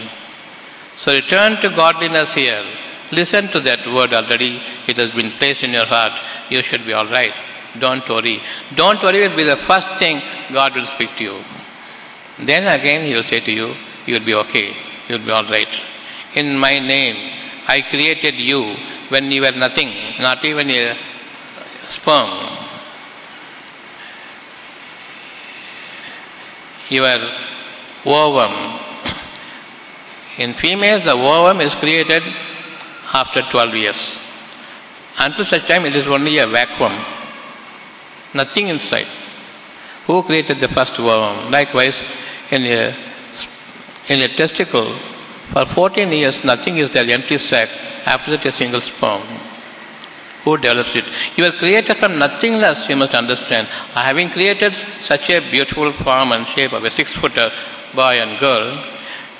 So return to godliness here. Listen to that word already. It has been placed in your heart. You should be all right. Don't worry. Don't worry it will be the first thing God will speak to you. Then again He will say to you, You will be okay. You will be all right. In my name, I created you when you were nothing, not even a sperm. Your ovum. In females, the ovum is created after 12 years. Until such time, it is only a vacuum, nothing inside. Who created the first ovum? Likewise, in a, in a testicle, for 14 years, nothing is there, empty sack. After that, a single sperm. Who develops it? You are created from nothingness, you must understand. Having created such a beautiful form and shape of a six footer boy and girl,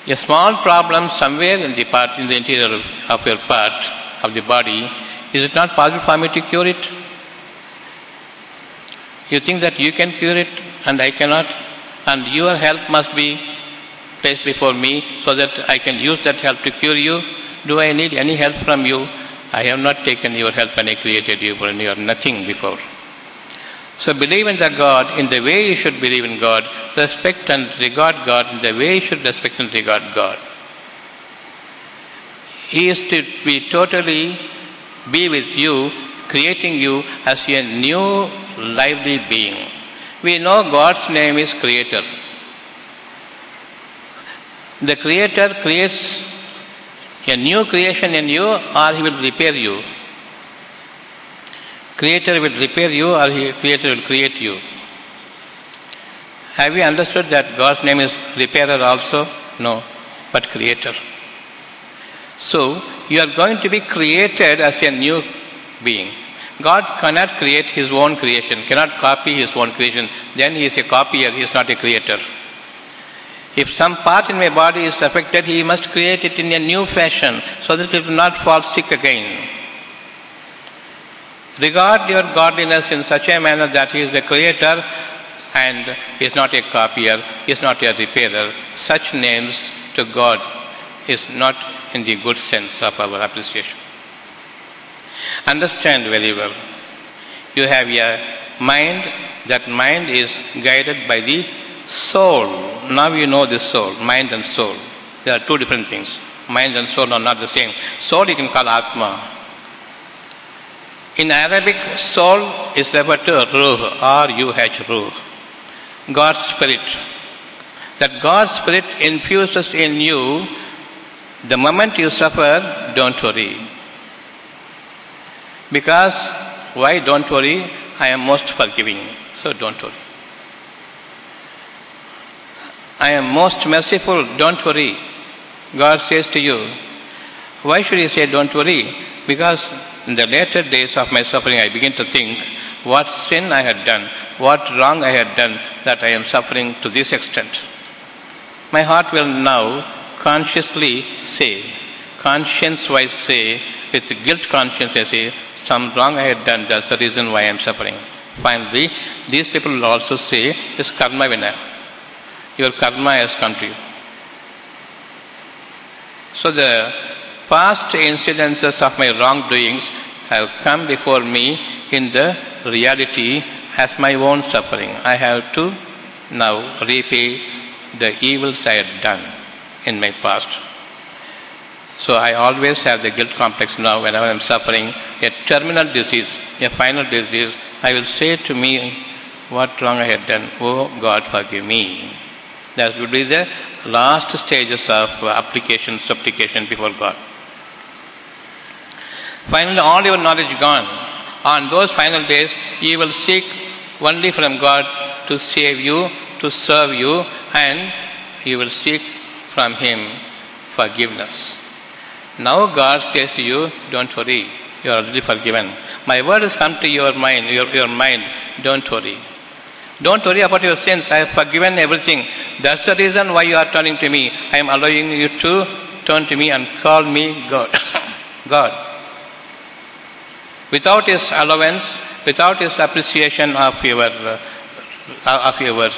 a small problem somewhere in the part in the interior of your part of the body, is it not possible for me to cure it? You think that you can cure it and I cannot? And your help must be placed before me so that I can use that help to cure you? Do I need any help from you? I have not taken your help when I created you, when you are nothing before. So believe in the God in the way you should believe in God, respect and regard God in the way you should respect and regard God. He is to be totally be with you, creating you as a new lively being. We know God's name is Creator. The Creator creates a new creation in you or he will repair you. Creator will repair you or he, Creator will create you. Have you understood that God's name is repairer also? No, but creator. So, you are going to be created as a new being. God cannot create his own creation, cannot copy his own creation. Then he is a copier, he is not a creator. If some part in my body is affected, he must create it in a new fashion so that it will not fall sick again. Regard your godliness in such a manner that he is the creator and he is not a copier, he is not a repairer. Such names to God is not in the good sense of our appreciation. Understand very well. You have a mind, that mind is guided by the soul. Now you know this soul, mind and soul. There are two different things. Mind and soul are not the same. Soul you can call Atma. In Arabic, soul is referred to Ruh, R-U-H, Ruh. God's Spirit. That God's Spirit infuses in you the moment you suffer, don't worry. Because, why don't worry? I am most forgiving, so don't worry. I am most merciful, don't worry. God says to you, why should He say, don't worry? Because in the later days of my suffering, I begin to think what sin I had done, what wrong I had done that I am suffering to this extent. My heart will now consciously say, conscience wise say, with guilt conscience, I say, some wrong I had done, that's the reason why I am suffering. Finally, these people will also say, it's karma vina. Your karma has come to you. So the past incidences of my wrongdoings have come before me in the reality as my own suffering. I have to now repay the evils I had done in my past. So I always have the guilt complex now whenever I'm suffering a terminal disease, a final disease. I will say to me what wrong I had done. Oh God, forgive me. That would be the last stages of uh, application, supplication before God. Finally, all your knowledge gone. On those final days, you will seek only from God to save you, to serve you, and you will seek from Him forgiveness. Now God says to you, don't worry, you are already forgiven. My word has come to your mind, your, your mind, don't worry. Don't worry about your sins. I have forgiven everything. That's the reason why you are turning to me. I am allowing you to turn to me and call me God. God. Without His allowance, without His appreciation of your, uh, of your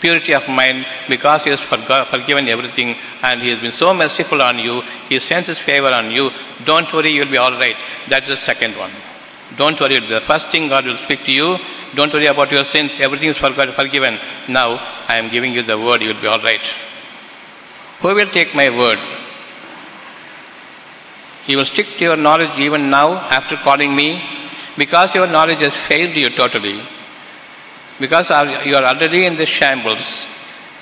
purity of mind, because He has forgiven everything and He has been so merciful on you, He sends His favor on you. Don't worry, you'll be all right. That's the second one. Don't worry. The first thing God will speak to you don't worry about your sins. Everything is forgiven. Now I am giving you the word. You will be all right. Who will take my word? You will stick to your knowledge even now after calling me because your knowledge has failed you totally. Because you are already in the shambles.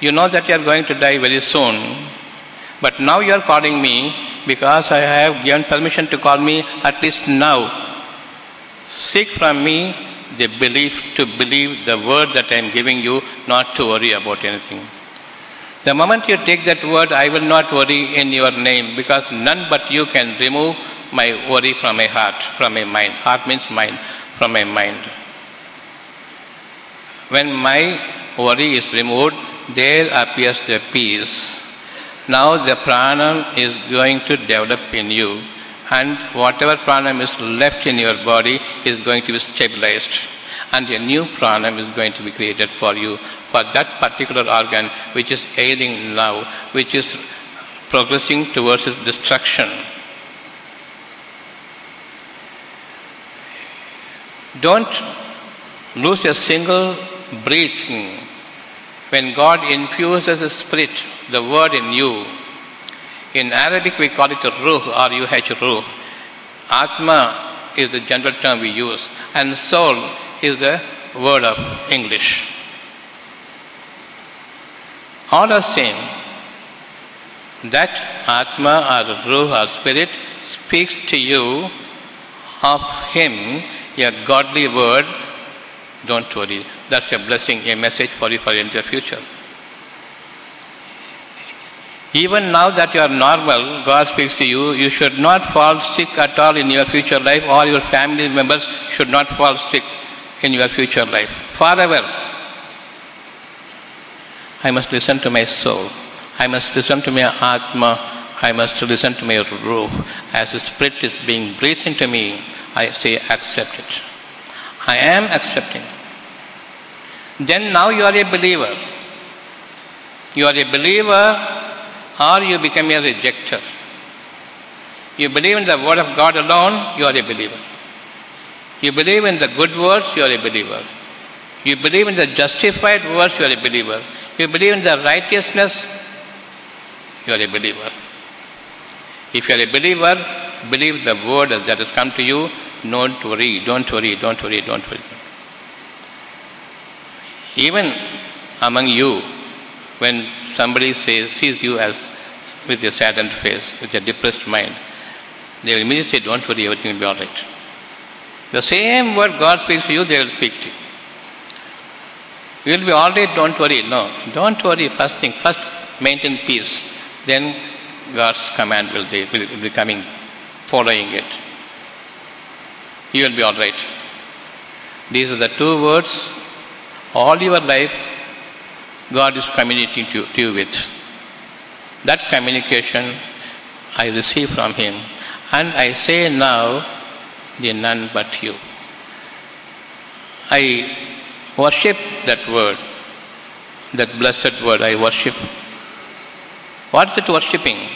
You know that you are going to die very soon. But now you are calling me because I have given permission to call me at least now. Seek from me the belief to believe the word that I am giving you, not to worry about anything. The moment you take that word, I will not worry in your name, because none but you can remove my worry from my heart, from my mind. Heart means mind, from my mind. When my worry is removed, there appears the peace. Now the pranam is going to develop in you and whatever pranam is left in your body is going to be stabilized and a new pranam is going to be created for you for that particular organ which is ailing now which is progressing towards its destruction. Don't lose a single breathing. When god infuses a spirit the word in you in Arabic, we call it ruh or UH ruh. Atma is the general term we use, and soul is the word of English. All are same. That Atma or Ruh or Spirit speaks to you of Him, a godly word. Don't worry. That's a blessing, a message for you for your future. Even now that you are normal, God speaks to you, you should not fall sick at all in your future life, or your family members should not fall sick in your future life. Forever. I must listen to my soul. I must listen to my Atma. I must listen to my Ruh. As the Spirit is being breathed into me, I say, accept it. I am accepting. Then now you are a believer. You are a believer or you become a rejecter. You believe in the word of God alone, you are a believer. You believe in the good words, you are a believer. You believe in the justified words, you are a believer. You believe in the righteousness, you are a believer. If you are a believer, believe the word that has come to you. Don't worry, don't worry, don't worry, don't worry. Even among you, when somebody says, sees you as with a saddened face, with a depressed mind, they will immediately say, Don't worry, everything will be all right. The same word God speaks to you, they will speak to you. You will be all right, don't worry. No, don't worry. First thing, first maintain peace. Then God's command will be, will be coming, following it. You will be all right. These are the two words all your life God is communicating to, to you with. That communication I receive from Him, and I say now, the none but you. I worship that word, that blessed word I worship. What is it worshipping?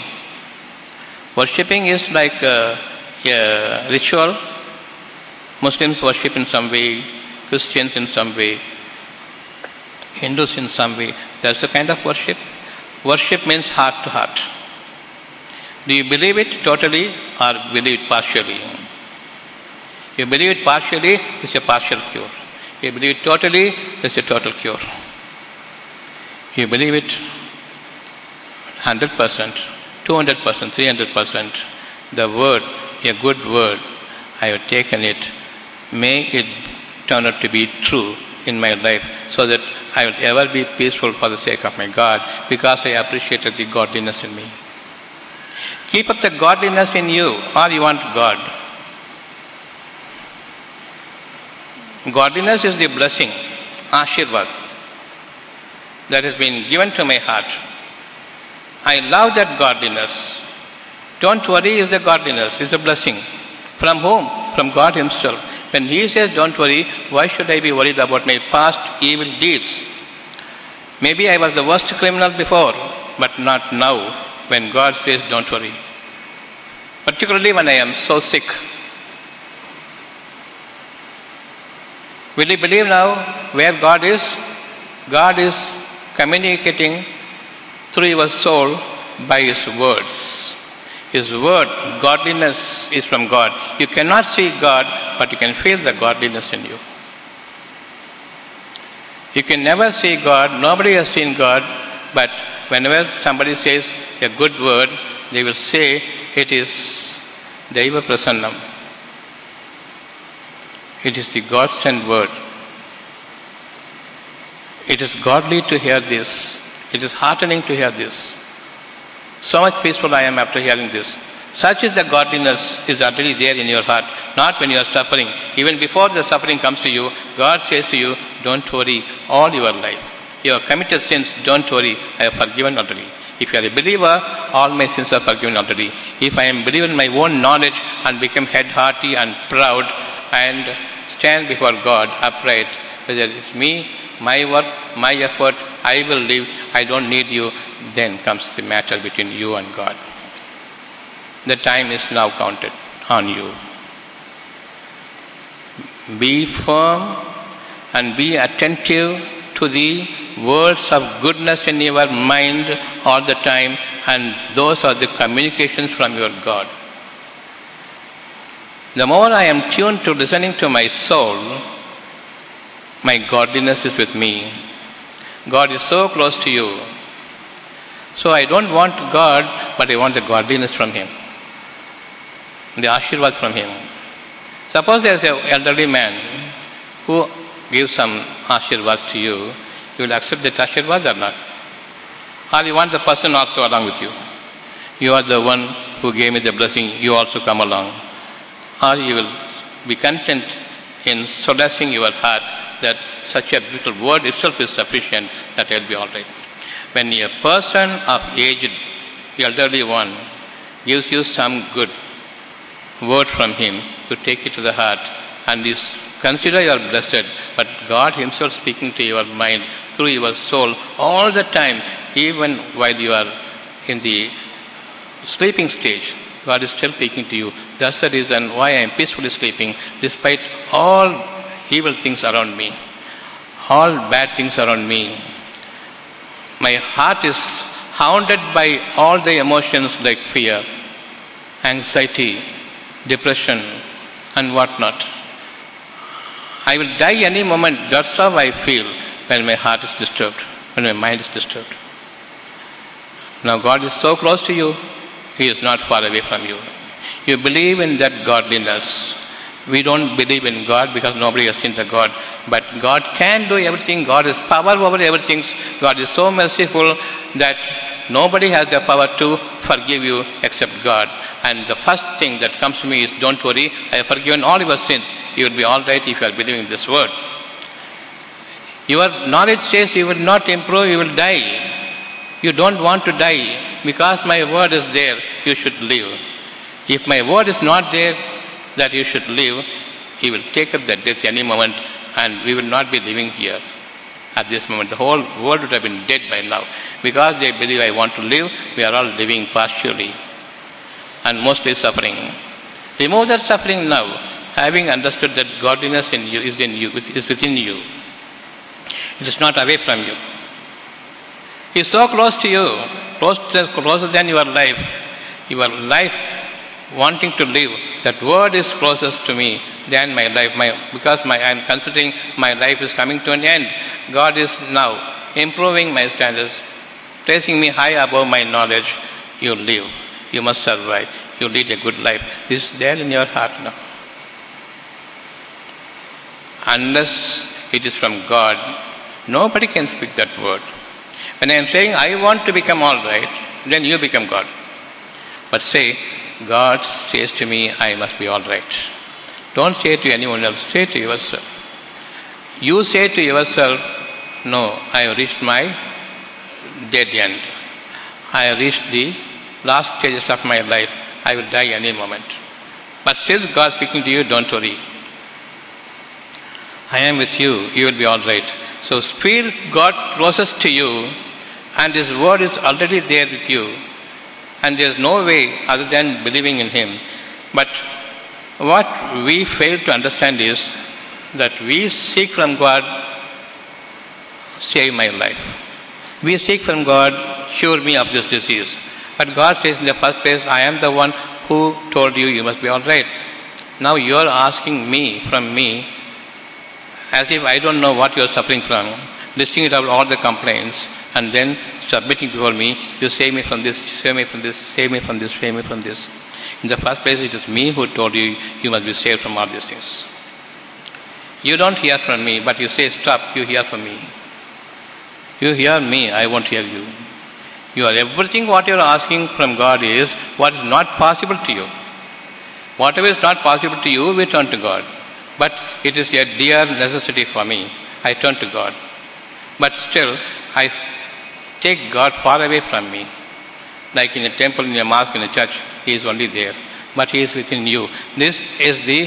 Worshipping is like a, a ritual. Muslims worship in some way, Christians in some way, Hindus in some way. That's the kind of worship. Worship means heart to heart. Do you believe it totally or believe it partially? You believe it partially, it's a partial cure. You believe it totally, it's a total cure. You believe it 100%, 200%, 300%, the word, a good word, I have taken it. May it turn out to be true in my life so that I will ever be peaceful for the sake of my God because I appreciated the godliness in me. Keep up the godliness in you or you want God. Godliness is the blessing, Ashirvad, that has been given to my heart. I love that godliness. Don't worry is the godliness, is a blessing. From whom? From God Himself. When He says, Don't worry, why should I be worried about my past evil deeds? Maybe I was the worst criminal before, but not now when God says, Don't worry. Particularly when I am so sick. Will you believe now where God is? God is communicating through your soul by His words. His word, godliness, is from God. You cannot see God, but you can feel the godliness in you. You can never see God, nobody has seen God, but whenever somebody says a good word, they will say it is Deva Prasannam. It is the God sent word. It is godly to hear this. It is heartening to hear this. So much peaceful I am after hearing this. Such is the godliness is already there in your heart, not when you are suffering. Even before the suffering comes to you, God says to you, Don't worry all your life. You have committed sins, don't worry, I have forgiven already. If you are a believer, all my sins are forgiven already. If I am believer in my own knowledge and become head hearty and proud and stand before God upright, whether it's me, my work, my effort, I will live, I don't need you, then comes the matter between you and God. The time is now counted on you. Be firm and be attentive to the words of goodness in your mind all the time, and those are the communications from your God. The more I am tuned to listening to my soul, my godliness is with me. God is so close to you. So I don't want God, but I want the godliness from Him. The ashirvad from Him. Suppose there is an elderly man who gives some ashirvad to you, you will accept that ashirvad or not? Or you want the person also along with you? You are the one who gave me the blessing, you also come along. Or you will be content in solacing your heart that such a beautiful word itself is sufficient that I will be all right. When a person of aged, elderly one, gives you some good word from him, you take it to the heart and you consider you are blessed, but God Himself speaking to your mind through your soul all the time, even while you are in the sleeping stage. God is still speaking to you. That's the reason why I am peacefully sleeping despite all evil things around me, all bad things around me. My heart is hounded by all the emotions like fear, anxiety, depression, and whatnot. I will die any moment. That's how I feel when my heart is disturbed, when my mind is disturbed. Now, God is so close to you, He is not far away from you. You believe in that godliness. We don't believe in God because nobody has seen the God. But God can do everything. God is power over everything. God is so merciful that nobody has the power to forgive you except God. And the first thing that comes to me is don't worry, I have forgiven all your sins. You will be all right if you are believing this word. Your knowledge says you will not improve, you will die. You don't want to die because my word is there, you should live. If my word is not there, that you should live, he will take up that death any moment and we will not be living here at this moment. The whole world would have been dead by now. Because they believe I want to live, we are all living partially and mostly suffering. Remove that suffering now, having understood that godliness in you is in you, is within you. It is not away from you. He is so close to you, close to, closer than your life. Your life wanting to live, that word is closest to me than my life. My, because my, I am considering my life is coming to an end. God is now improving my standards, placing me high above my knowledge. You live. You must survive. You lead a good life. This is there in your heart now. Unless it is from God, nobody can speak that word. When I am saying I want to become all right, then you become God. But say, God says to me, I must be all right. Don't say to anyone else, say to yourself. You say to yourself, No, I have reached my dead end. I have reached the last stages of my life. I will die any moment. But still, God speaking to you, don't worry. I am with you, you will be all right. So feel God closest to you, and His word is already there with you and there is no way other than believing in Him. But what we fail to understand is that we seek from God, save my life. We seek from God, cure me of this disease. But God says in the first place, I am the one who told you you must be all right. Now you are asking me from me as if I don't know what you are suffering from, listing it out all the complaints, and then submitting before me, you save me from this, save me from this, save me from this, save me from this. In the first place, it is me who told you you must be saved from all these things. You don't hear from me, but you say, Stop, you hear from me. You hear me, I won't hear you. You are everything what you are asking from God is what is not possible to you. Whatever is not possible to you, we turn to God. But it is a dear necessity for me. I turn to God. But still, I take God far away from me. Like in a temple, in a mosque, in a church, He is only there. But He is within you. This is the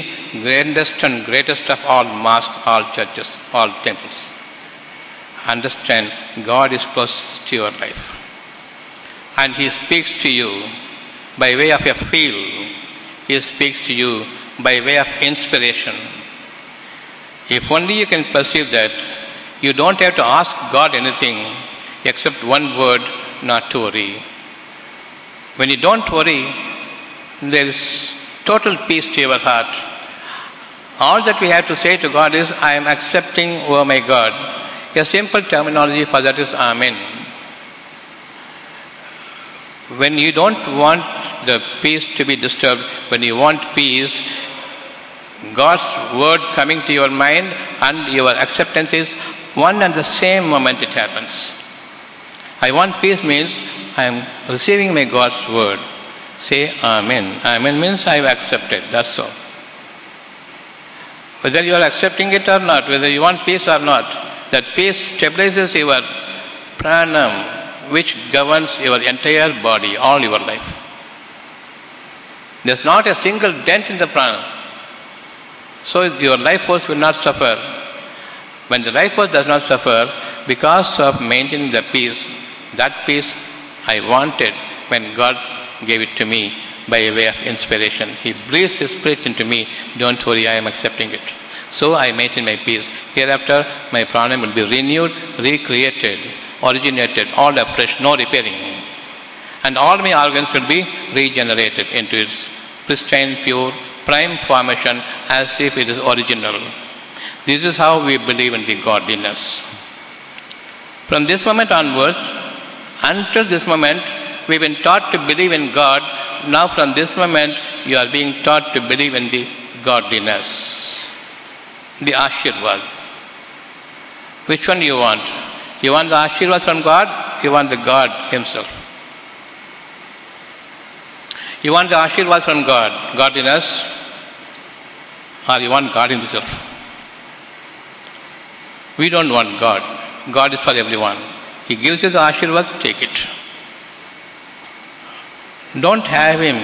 grandest and greatest of all mosques, all churches, all temples. Understand, God is close to your life. And He speaks to you by way of a feel. He speaks to you by way of inspiration. If only you can perceive that, you don't have to ask God anything except one word not to worry. When you don't worry, there is total peace to your heart. All that we have to say to God is, I am accepting, oh my God. A simple terminology for that is Amen. When you don't want the peace to be disturbed, when you want peace, God's word coming to your mind and your acceptance is one and the same moment it happens. I want peace means I am receiving my God's word. Say Amen. Amen means I have accepted. That's all. Whether you are accepting it or not, whether you want peace or not, that peace stabilizes your pranam, which governs your entire body, all your life. There's not a single dent in the pranam. So your life force will not suffer. When the life force does not suffer, because of maintaining the peace, that peace I wanted when God gave it to me by way of inspiration. He breathes His Spirit into me. Don't worry, I am accepting it. So I maintain my peace. Hereafter, my pranam will be renewed, recreated, originated, all afresh, no repairing. And all my organs will be regenerated into its pristine, pure, prime formation as if it is original. This is how we believe in the godliness. From this moment onwards, until this moment, we've been taught to believe in God. Now, from this moment, you are being taught to believe in the godliness, the Ashirvad. Which one do you want? You want the Ashirvad from God? You want the God Himself? You want the Ashirvad from God, godliness, or you want God Himself? We don't want God. God is for everyone. He gives you the Ashirvad, take it. Don't have Him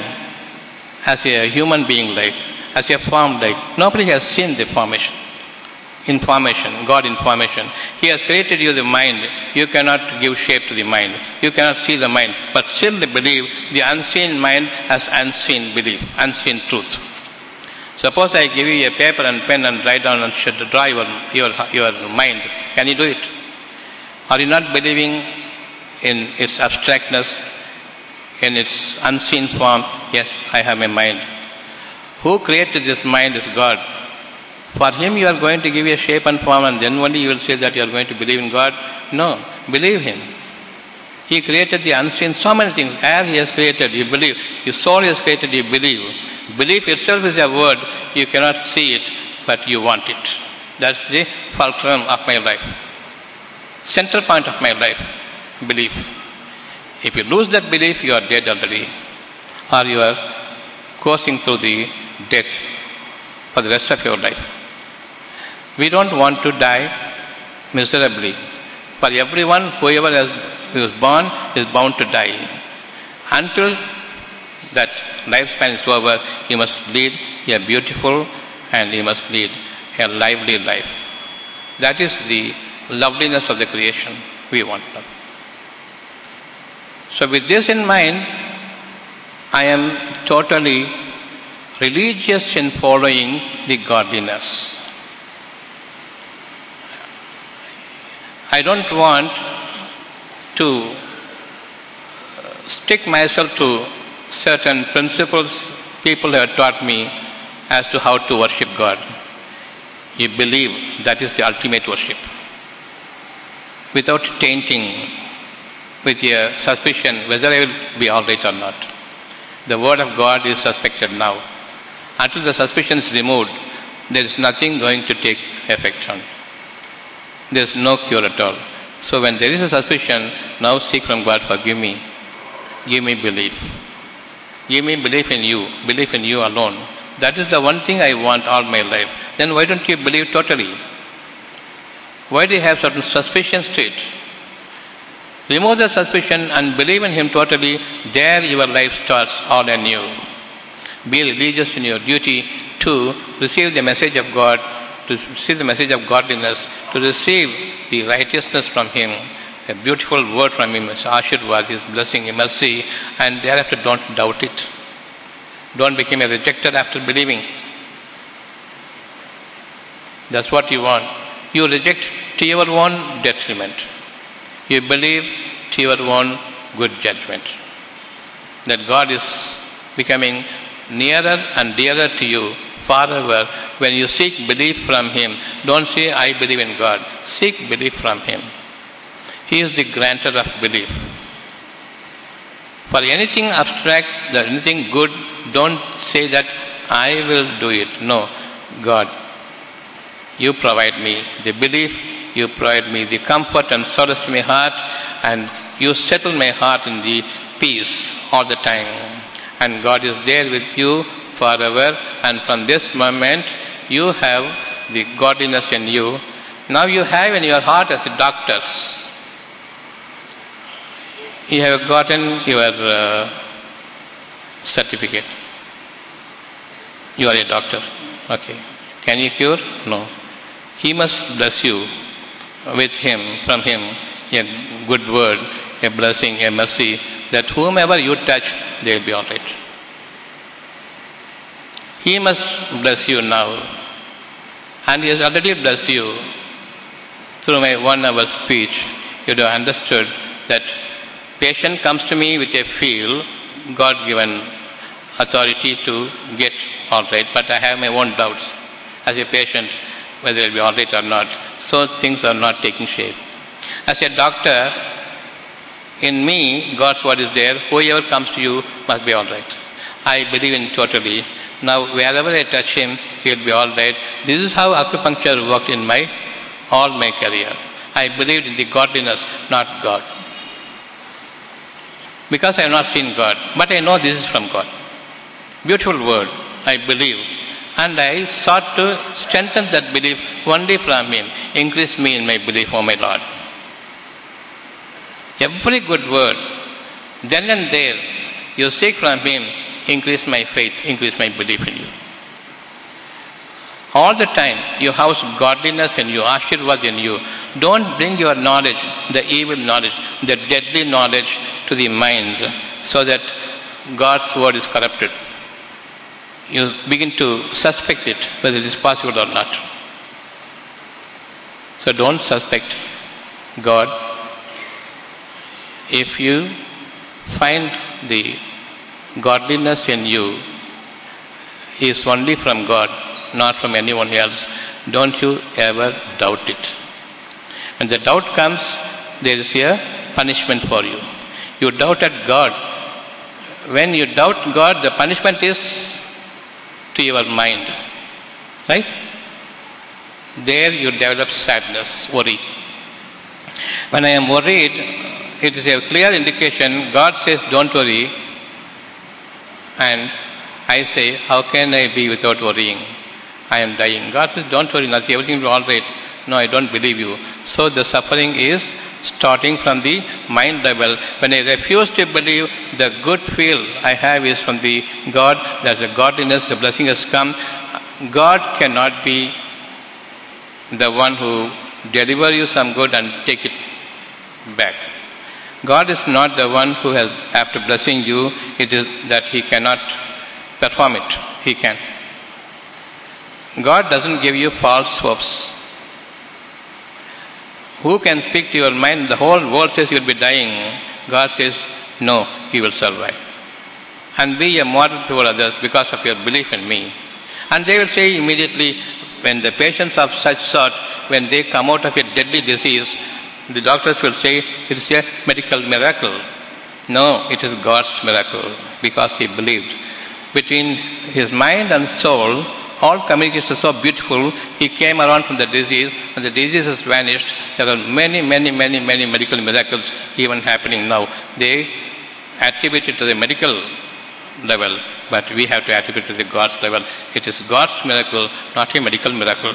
as a human being like, as a form like. Nobody has seen the formation information, God information. He has created you the mind. You cannot give shape to the mind. You cannot see the mind. But still believe the unseen mind has unseen belief, unseen truth. Suppose I give you a paper and pen and write down and draw your, your, your mind. Can you do it? Are you not believing in its abstractness, in its unseen form? Yes, I have a mind. Who created this mind is God. For him, you are going to give a shape and form, and then only you will say that you are going to believe in God. No, believe him. He created the unseen, so many things. Air he has created, you believe. Your soul he has created, you believe. Belief itself is a word, you cannot see it, but you want it. That's the fulcrum of my life. Central point of my life, belief. If you lose that belief, you are dead already. Or you are coursing through the death for the rest of your life. We don't want to die miserably. For everyone, whoever has, is born is bound to die. Until that lifespan is over, you must lead a beautiful and you must lead a lively life. That is the loveliness of the creation we want. So, with this in mind, I am totally religious in following the godliness. I don't want to uh, stick myself to certain principles people have taught me as to how to worship God. You believe that is the ultimate worship. Without tainting with a suspicion whether I will be all right or not. The word of God is suspected now. Until the suspicion is removed, there is nothing going to take effect on. There is no cure at all. So when there is a suspicion, now seek from God, forgive me. Give me belief. Give me belief in you, belief in you alone. That is the one thing I want all my life. Then why don't you believe totally? Why do you have certain suspicions to it? Remove the suspicion and believe in Him totally. There your life starts all anew. Be religious in your duty to receive the message of God to receive the message of godliness, to receive the righteousness from Him, a beautiful word from Him, His Ashirwad, His blessing, His mercy, and thereafter don't doubt it. Don't become a rejecter after believing. That's what you want. You reject to your own detriment. You believe to your own good judgment. That God is becoming nearer and dearer to you forever. When you seek belief from Him, don't say, I believe in God. Seek belief from Him. He is the granter of belief. For anything abstract, anything good, don't say that I will do it. No, God, you provide me the belief, you provide me the comfort and solace to my heart, and you settle my heart in the peace all the time. And God is there with you forever, and from this moment you have the godliness in you. Now you have in your heart as a doctors. You have gotten your uh, certificate. You are a doctor. Okay. Can you cure? No. He must bless you with him, from him, a good word, a blessing, a mercy, that whomever you touch, they will be all right. He must bless you now. And He has already blessed you through my one hour speech. You have understood that patient comes to me with a feel, God given authority to get all right, but I have my own doubts as a patient whether it will be all right or not. So things are not taking shape. As a doctor, in me, God's word is there. Whoever comes to you must be all right. I believe in totally. Now, wherever I touch him, he will be all right. This is how acupuncture worked in my all my career. I believed in the godliness, not God. Because I have not seen God, but I know this is from God. Beautiful word, I believe. And I sought to strengthen that belief only from Him. Increase me in my belief, O my Lord. Every good word, then and there, you seek from Him, increase my faith, increase my belief in you. All the time, you house godliness in you, ashirvad in you. Don't bring your knowledge, the evil knowledge, the deadly knowledge to the mind so that God's word is corrupted. You begin to suspect it, whether it is possible or not. So don't suspect God. If you find the godliness in you is only from God, not from anyone else, don't you ever doubt it. When the doubt comes, there is a punishment for you. You doubted God. When you doubt God, the punishment is to your mind. Right? There you develop sadness, worry. When I am worried, it is a clear indication God says, Don't worry. And I say, How can I be without worrying? I am dying. God says, Don't worry, Nasi, everything will be all right. No, I don't believe you. So the suffering is starting from the mind level. When I refuse to believe, the good feel I have is from the God. There's a godliness, the blessing has come. God cannot be the one who deliver you some good and take it back. God is not the one who has, after blessing you, it is that He cannot perform it. He can. God doesn't give you false hopes. Who can speak to your mind? The whole world says you'll be dying. God says, no, you will survive. And be a model to others because of your belief in me. And they will say immediately, when the patients of such sort, when they come out of a deadly disease, the doctors will say it is a medical miracle. No, it is God's miracle because he believed. Between his mind and soul, all communication is so beautiful. He came around from the disease and the disease has vanished. There are many, many, many, many medical miracles even happening now. They attribute it to the medical level, but we have to attribute it to the God's level. It is God's miracle, not a medical miracle.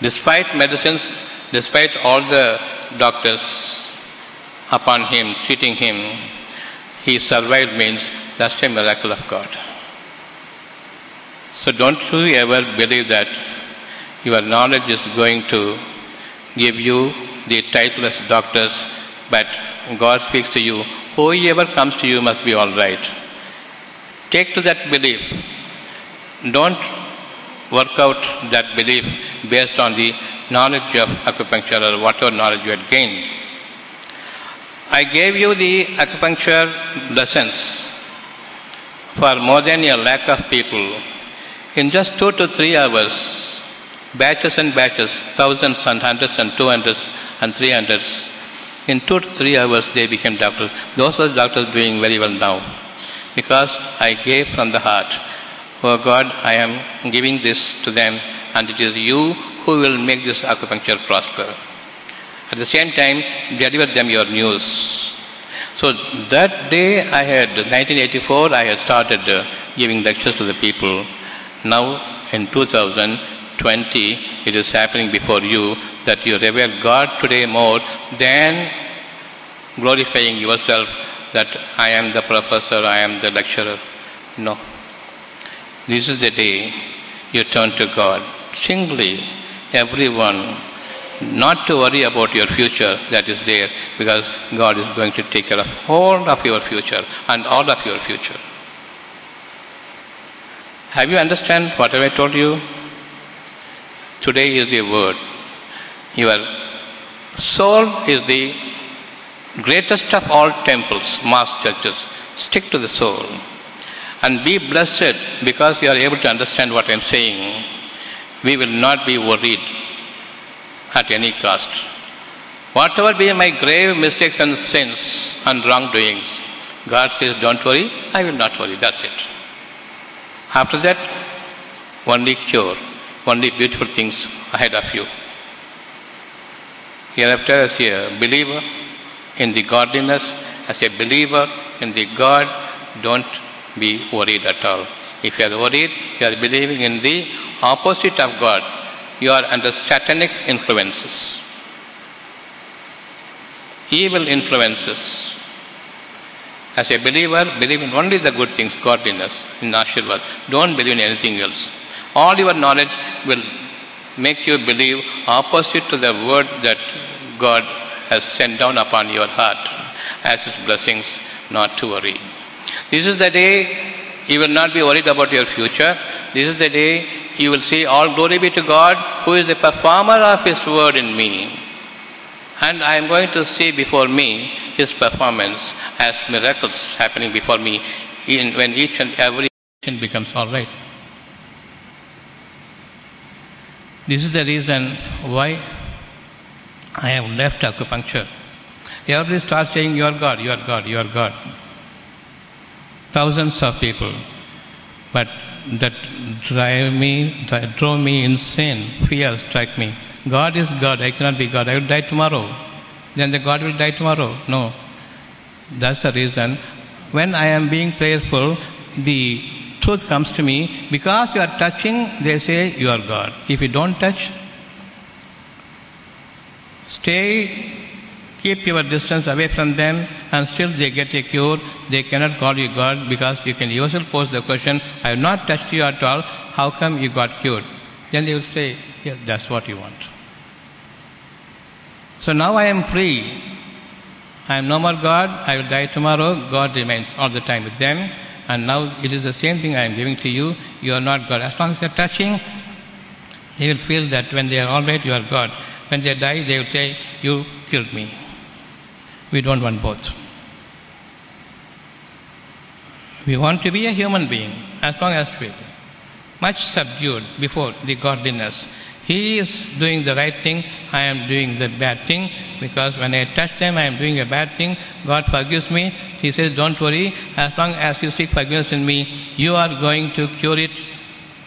Despite medicines, despite all the doctors upon him, treating him, he survived means that's a miracle of God. So don't you ever believe that your knowledge is going to give you the title as doctors, but God speaks to you. Whoever comes to you must be all right. Take to that belief. Don't work out that belief based on the knowledge of acupuncture or whatever knowledge you had gained. I gave you the acupuncture lessons for more than a lakh of people in just two to three hours, batches and batches, thousands and hundreds and two hundreds and three hundreds. In two to three hours, they became doctors. Those are doctors doing very well now because I gave from the heart. Oh God, I am giving this to them, and it is you who will make this acupuncture prosper. At the same time, deliver them your news. So that day, I had 1984. I had started uh, giving lectures to the people. Now, in 2020, it is happening before you that you revere God today more than glorifying yourself that I am the professor, I am the lecturer. No. This is the day you turn to God. Singly, everyone, not to worry about your future that is there, because God is going to take care of all of your future and all of your future. Have you understand what I told you? Today is the word. Your soul is the greatest of all temples, mass churches. Stick to the soul. And be blessed because you are able to understand what I am saying. We will not be worried at any cost. Whatever be my grave mistakes and sins and wrongdoings, God says, Don't worry, I will not worry. That's it. After that, only cure, only beautiful things ahead of you. Hereafter, as a believer in the godliness, as a believer in the God, don't be worried at all. If you are worried, you are believing in the opposite of God. You are under satanic influences, evil influences. As a believer, believe in only the good things, godliness, in Ashirvad. Don't believe in anything else. All your knowledge will make you believe opposite to the word that God has sent down upon your heart as His blessings, not to worry. This is the day you will not be worried about your future. This is the day you will say, All glory be to God, who is the performer of His word in me. And I am going to see before me His performance as miracles happening before me in, when each and every action becomes all right. This is the reason why I have left acupuncture. Everybody starts saying, You are God, you are God, you are God. Thousands of people. But that drive me, that drove me insane. Fear struck me. God is God, I cannot be God, I will die tomorrow. Then the God will die tomorrow. No. That's the reason. When I am being prayerful, the truth comes to me. Because you are touching, they say you are God. If you don't touch, stay, keep your distance away from them, and still they get a cure. They cannot call you God because you can yourself pose the question, I have not touched you at all, how come you got cured? Then they will say, yeah, that's what you want. So now I am free. I am no more God, I will die tomorrow. God remains all the time with them. And now it is the same thing I am giving to you. You are not God. As long as they are touching, they will feel that when they are all right, you are God. When they die, they will say, You killed me. We don't want both. We want to be a human being as long as we much subdued before the godliness. He is doing the right thing, I am doing the bad thing because when I touch them, I am doing a bad thing. God forgives me. He says, Don't worry, as long as you seek forgiveness in me, you are going to cure it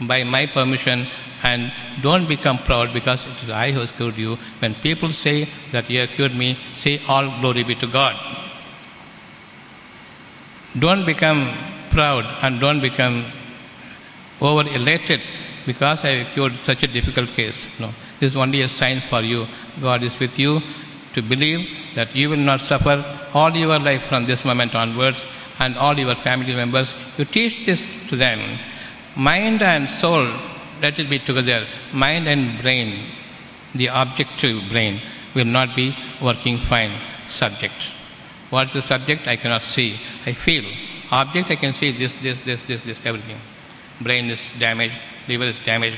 by my permission and don't become proud because it is I who has cured you. When people say that you have cured me, say all glory be to God. Don't become proud and don't become over elated because I have cured such a difficult case. No, this is only a sign for you. God is with you to believe that you will not suffer all your life from this moment onwards and all your family members. You teach this to them. Mind and soul, let it be together. Mind and brain, the objective brain, will not be working fine. Subject. What is the subject? I cannot see. I feel. Object, I can see this, this, this, this, this, everything. Brain is damaged, liver is damaged.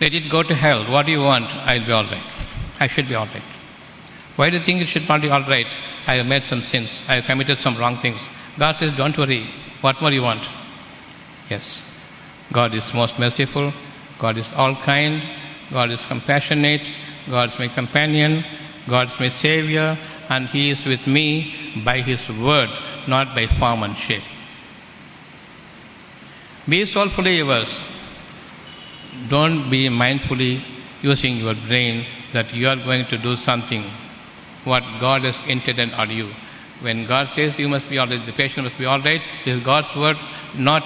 Let it go to hell. What do you want? I'll be all right. I should be all right. Why do you think it should not be all right? I have made some sins. I have committed some wrong things. God says, Don't worry. What more you want? Yes. God is most merciful. God is all kind. God is compassionate. God is my companion. God is my Savior. And He is with me by His word, not by form and shape. Be soulfully yours. Don't be mindfully using your brain that you are going to do something what God has intended on you. When God says you must be all right, the patient must be all right, this is God's word, not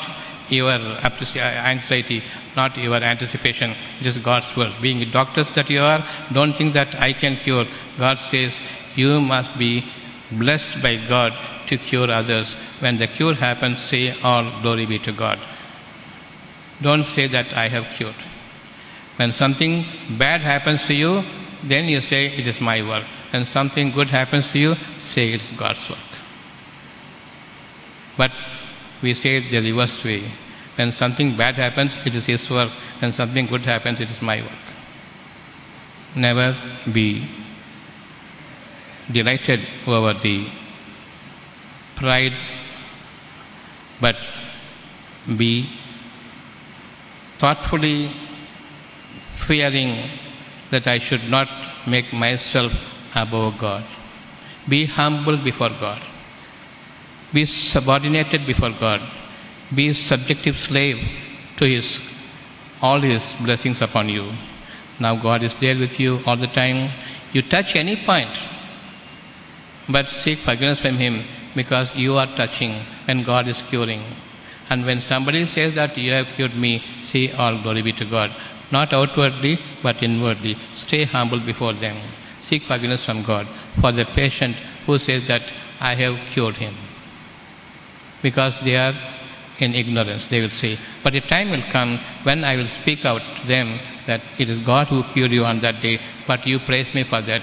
your anxiety, not your anticipation. It is God's word. Being doctors that you are, don't think that I can cure. God says you must be blessed by God to cure others. When the cure happens, say, All glory be to God. Don't say that I have cured. When something bad happens to you, then you say, It is my work. When something good happens to you, say it's God's work. But we say it the reverse way. When something bad happens, it is His work. When something good happens, it is my work. Never be delighted over the pride, but be thoughtfully fearing that I should not make myself above God. Be humble before God. Be subordinated before God. Be subjective slave to His all His blessings upon you. Now God is there with you all the time. You touch any point, but seek forgiveness from Him because you are touching and God is curing. And when somebody says that you have cured me, say all glory be to God. Not outwardly, but inwardly. Stay humble before them. Seek forgiveness from God for the patient who says that I have cured him. Because they are in ignorance, they will say. But a time will come when I will speak out to them that it is God who cured you on that day, but you praise me for that.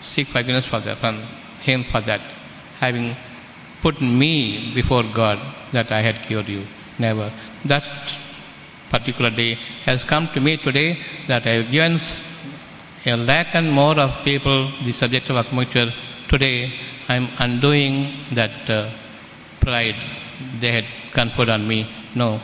Seek forgiveness for that, from Him for that. Having put me before God that I had cured you. Never. That particular day has come to me today that I have given a lakh and more of people the subject of acupuncture. Today I am undoing that uh, pride they had conferred on me. No,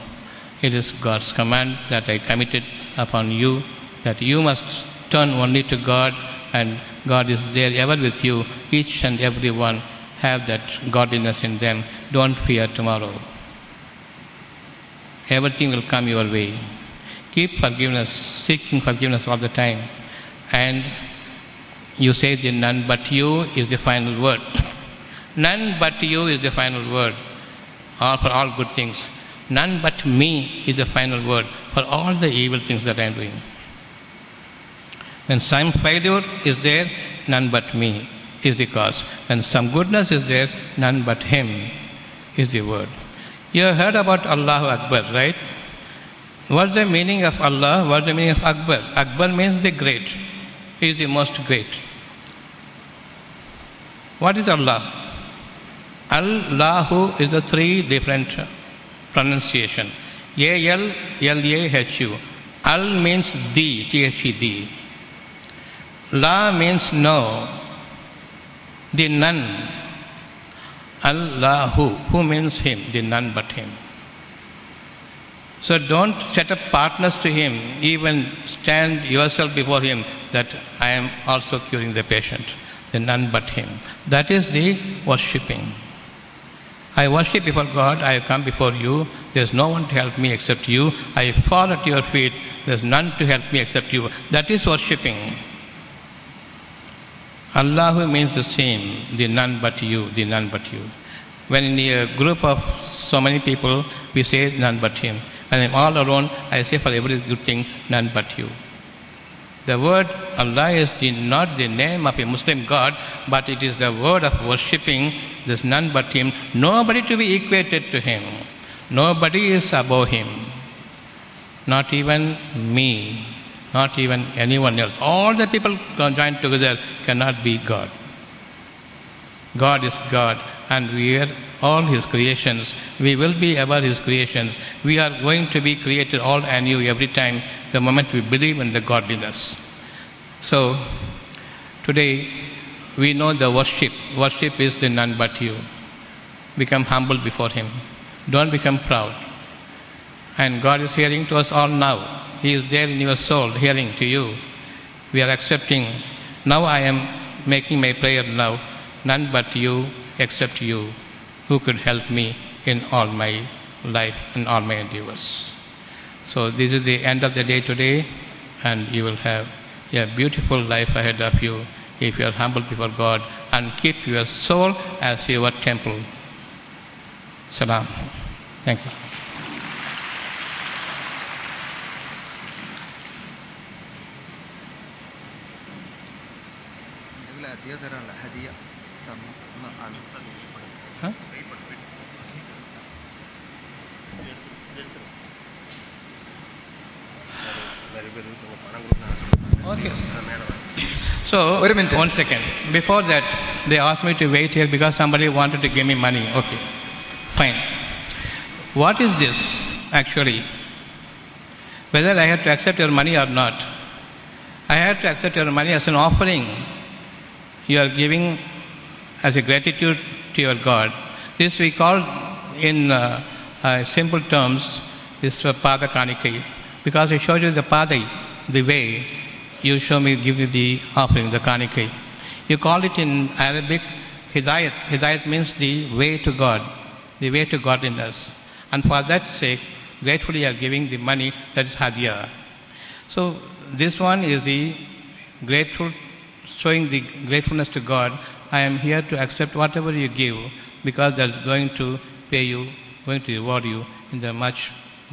it is God's command that I committed upon you that you must turn only to God and God is there ever with you. Each and every one have that godliness in them. Don't fear tomorrow. Everything will come your way. Keep forgiveness, seeking forgiveness all the time. And you say the none but you is the final word. none but you is the final word. All for all good things. None but me is the final word for all the evil things that I am doing. When some failure is there, none but me is the cause. When some goodness is there, none but Him is the word. You have heard about Allahu Akbar, right? What's the meaning of Allah? What's the meaning of Akbar? Akbar means the great. He is the most great. What is Allah? Allahu is a three different pronunciation. A L L A H U. Al means the, T H E D. La means no. The none. Allahu, who means him, the none but him. So don't set up partners to him, even stand yourself before him that I am also curing the patient, the none but him. That is the worshipping. I worship before God, I come before you, there's no one to help me except you, I fall at your feet, there's none to help me except you. That is worshipping. Allahu means the same, the none but you, the none but you. When in a group of so many people, we say none but him. When I'm all alone, I say for every good thing, none but you. The word Allah is the, not the name of a Muslim God, but it is the word of worshipping. There's none but Him. Nobody to be equated to Him. Nobody is above Him. Not even me not even anyone else. All the people joined together cannot be God. God is God, and we are all His creations. We will be ever His creations. We are going to be created all anew every time the moment we believe in the godliness. So, today we know the worship. Worship is the none but you. Become humble before Him. Don't become proud. And God is hearing to us all now. He is there in your soul, hearing to you. We are accepting. Now I am making my prayer now. None but you, except you, who could help me in all my life and all my endeavors. So this is the end of the day today, and you will have a beautiful life ahead of you if you are humble before God and keep your soul as your temple. Salam. Thank you. So, ഒരു minute. one second. Before that, they asked me to wait here because somebody wanted to give me money. Okay, fine. What is this actually? Whether I have to accept your money or not, I have to accept your money as an offering. You are giving as a gratitude to your God. This we call in uh, uh, simple terms this uh, pada kanikai because I showed you the padai, the way. You show me, give you the offering, the kanikai. You call it in Arabic hidayat. Hidayat means the way to God, the way to godliness. And for that sake, gratefully you are giving the money that is hadiyah. So this one is the grateful showing the gratefulness to God, I am here to accept whatever you give because that's going to pay you, going to reward you in the much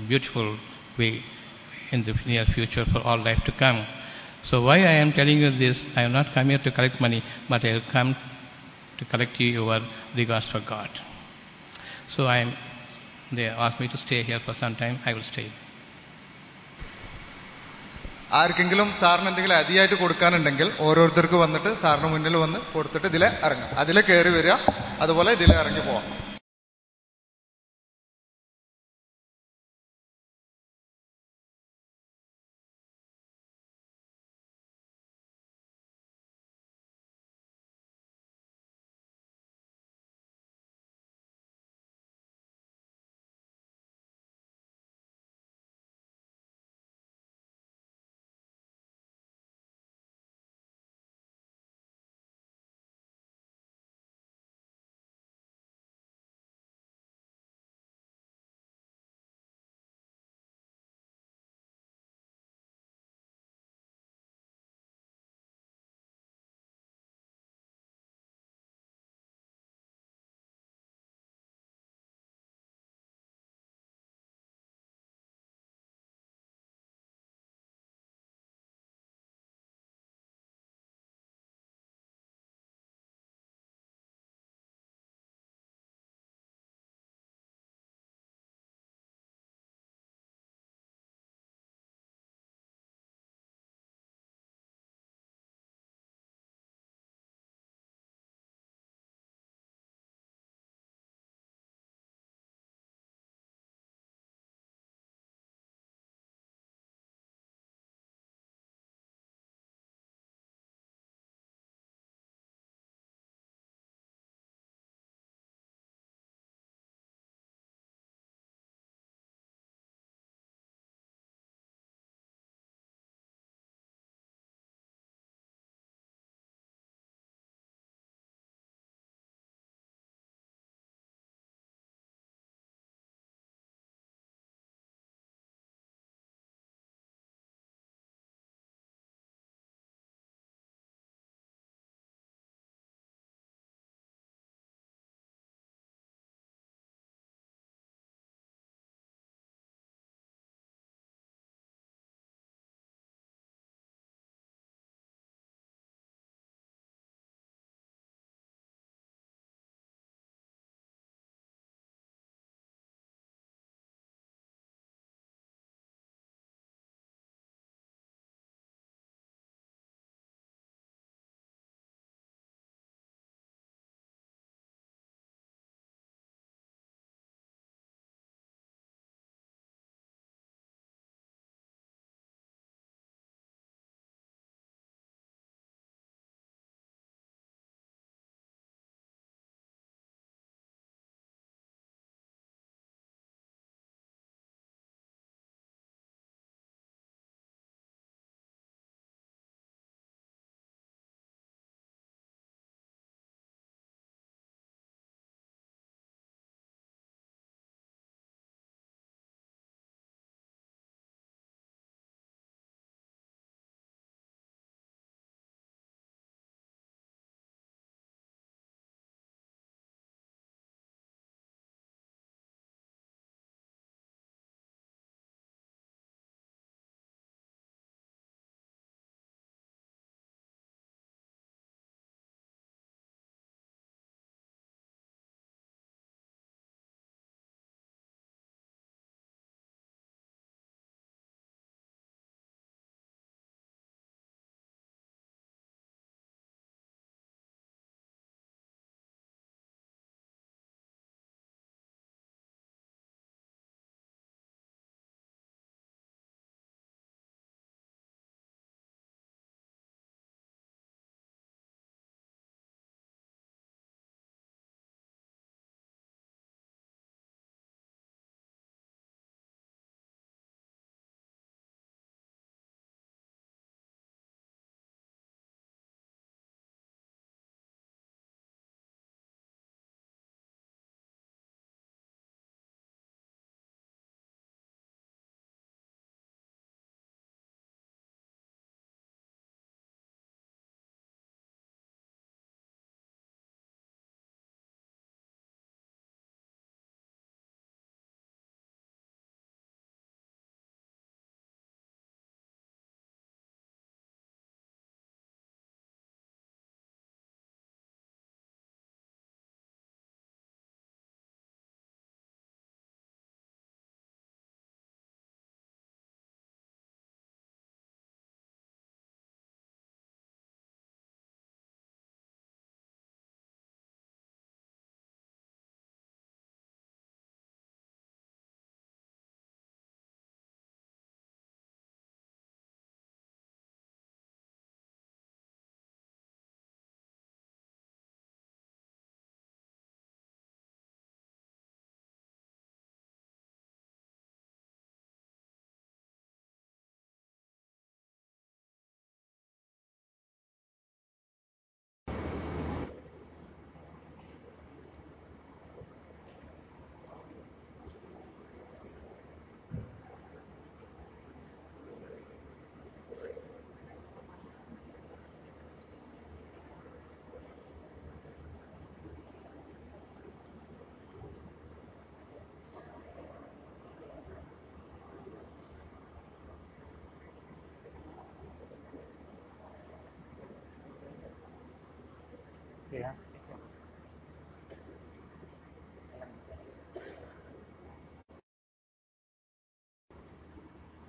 beautiful way in the near future for all life to come. So why I am telling you this, I am not come here to collect money, but I have come to collect you your regards for God. So I am, they asked me to stay here for some time, I will stay. ആർക്കെങ്കിലും സാറിന് എന്തെങ്കിലും അതിയായിട്ട് കൊടുക്കാനുണ്ടെങ്കിൽ ഓരോരുത്തർക്ക് വന്നിട്ട് സാറിന് മുന്നിൽ വന്ന് കൊടുത്തിട്ട് ഇതിലെ ഇറങ്ങാം അതിലെ കയറി വരിക അതുപോലെ ഇതിലെ ഇറങ്ങി പോവാം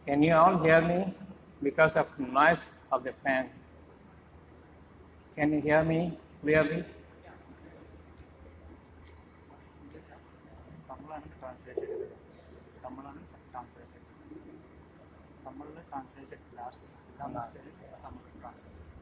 Can you all hear me? Because of noise of the fan. Can you hear me clearly? Tamil translation last. Tamil translation.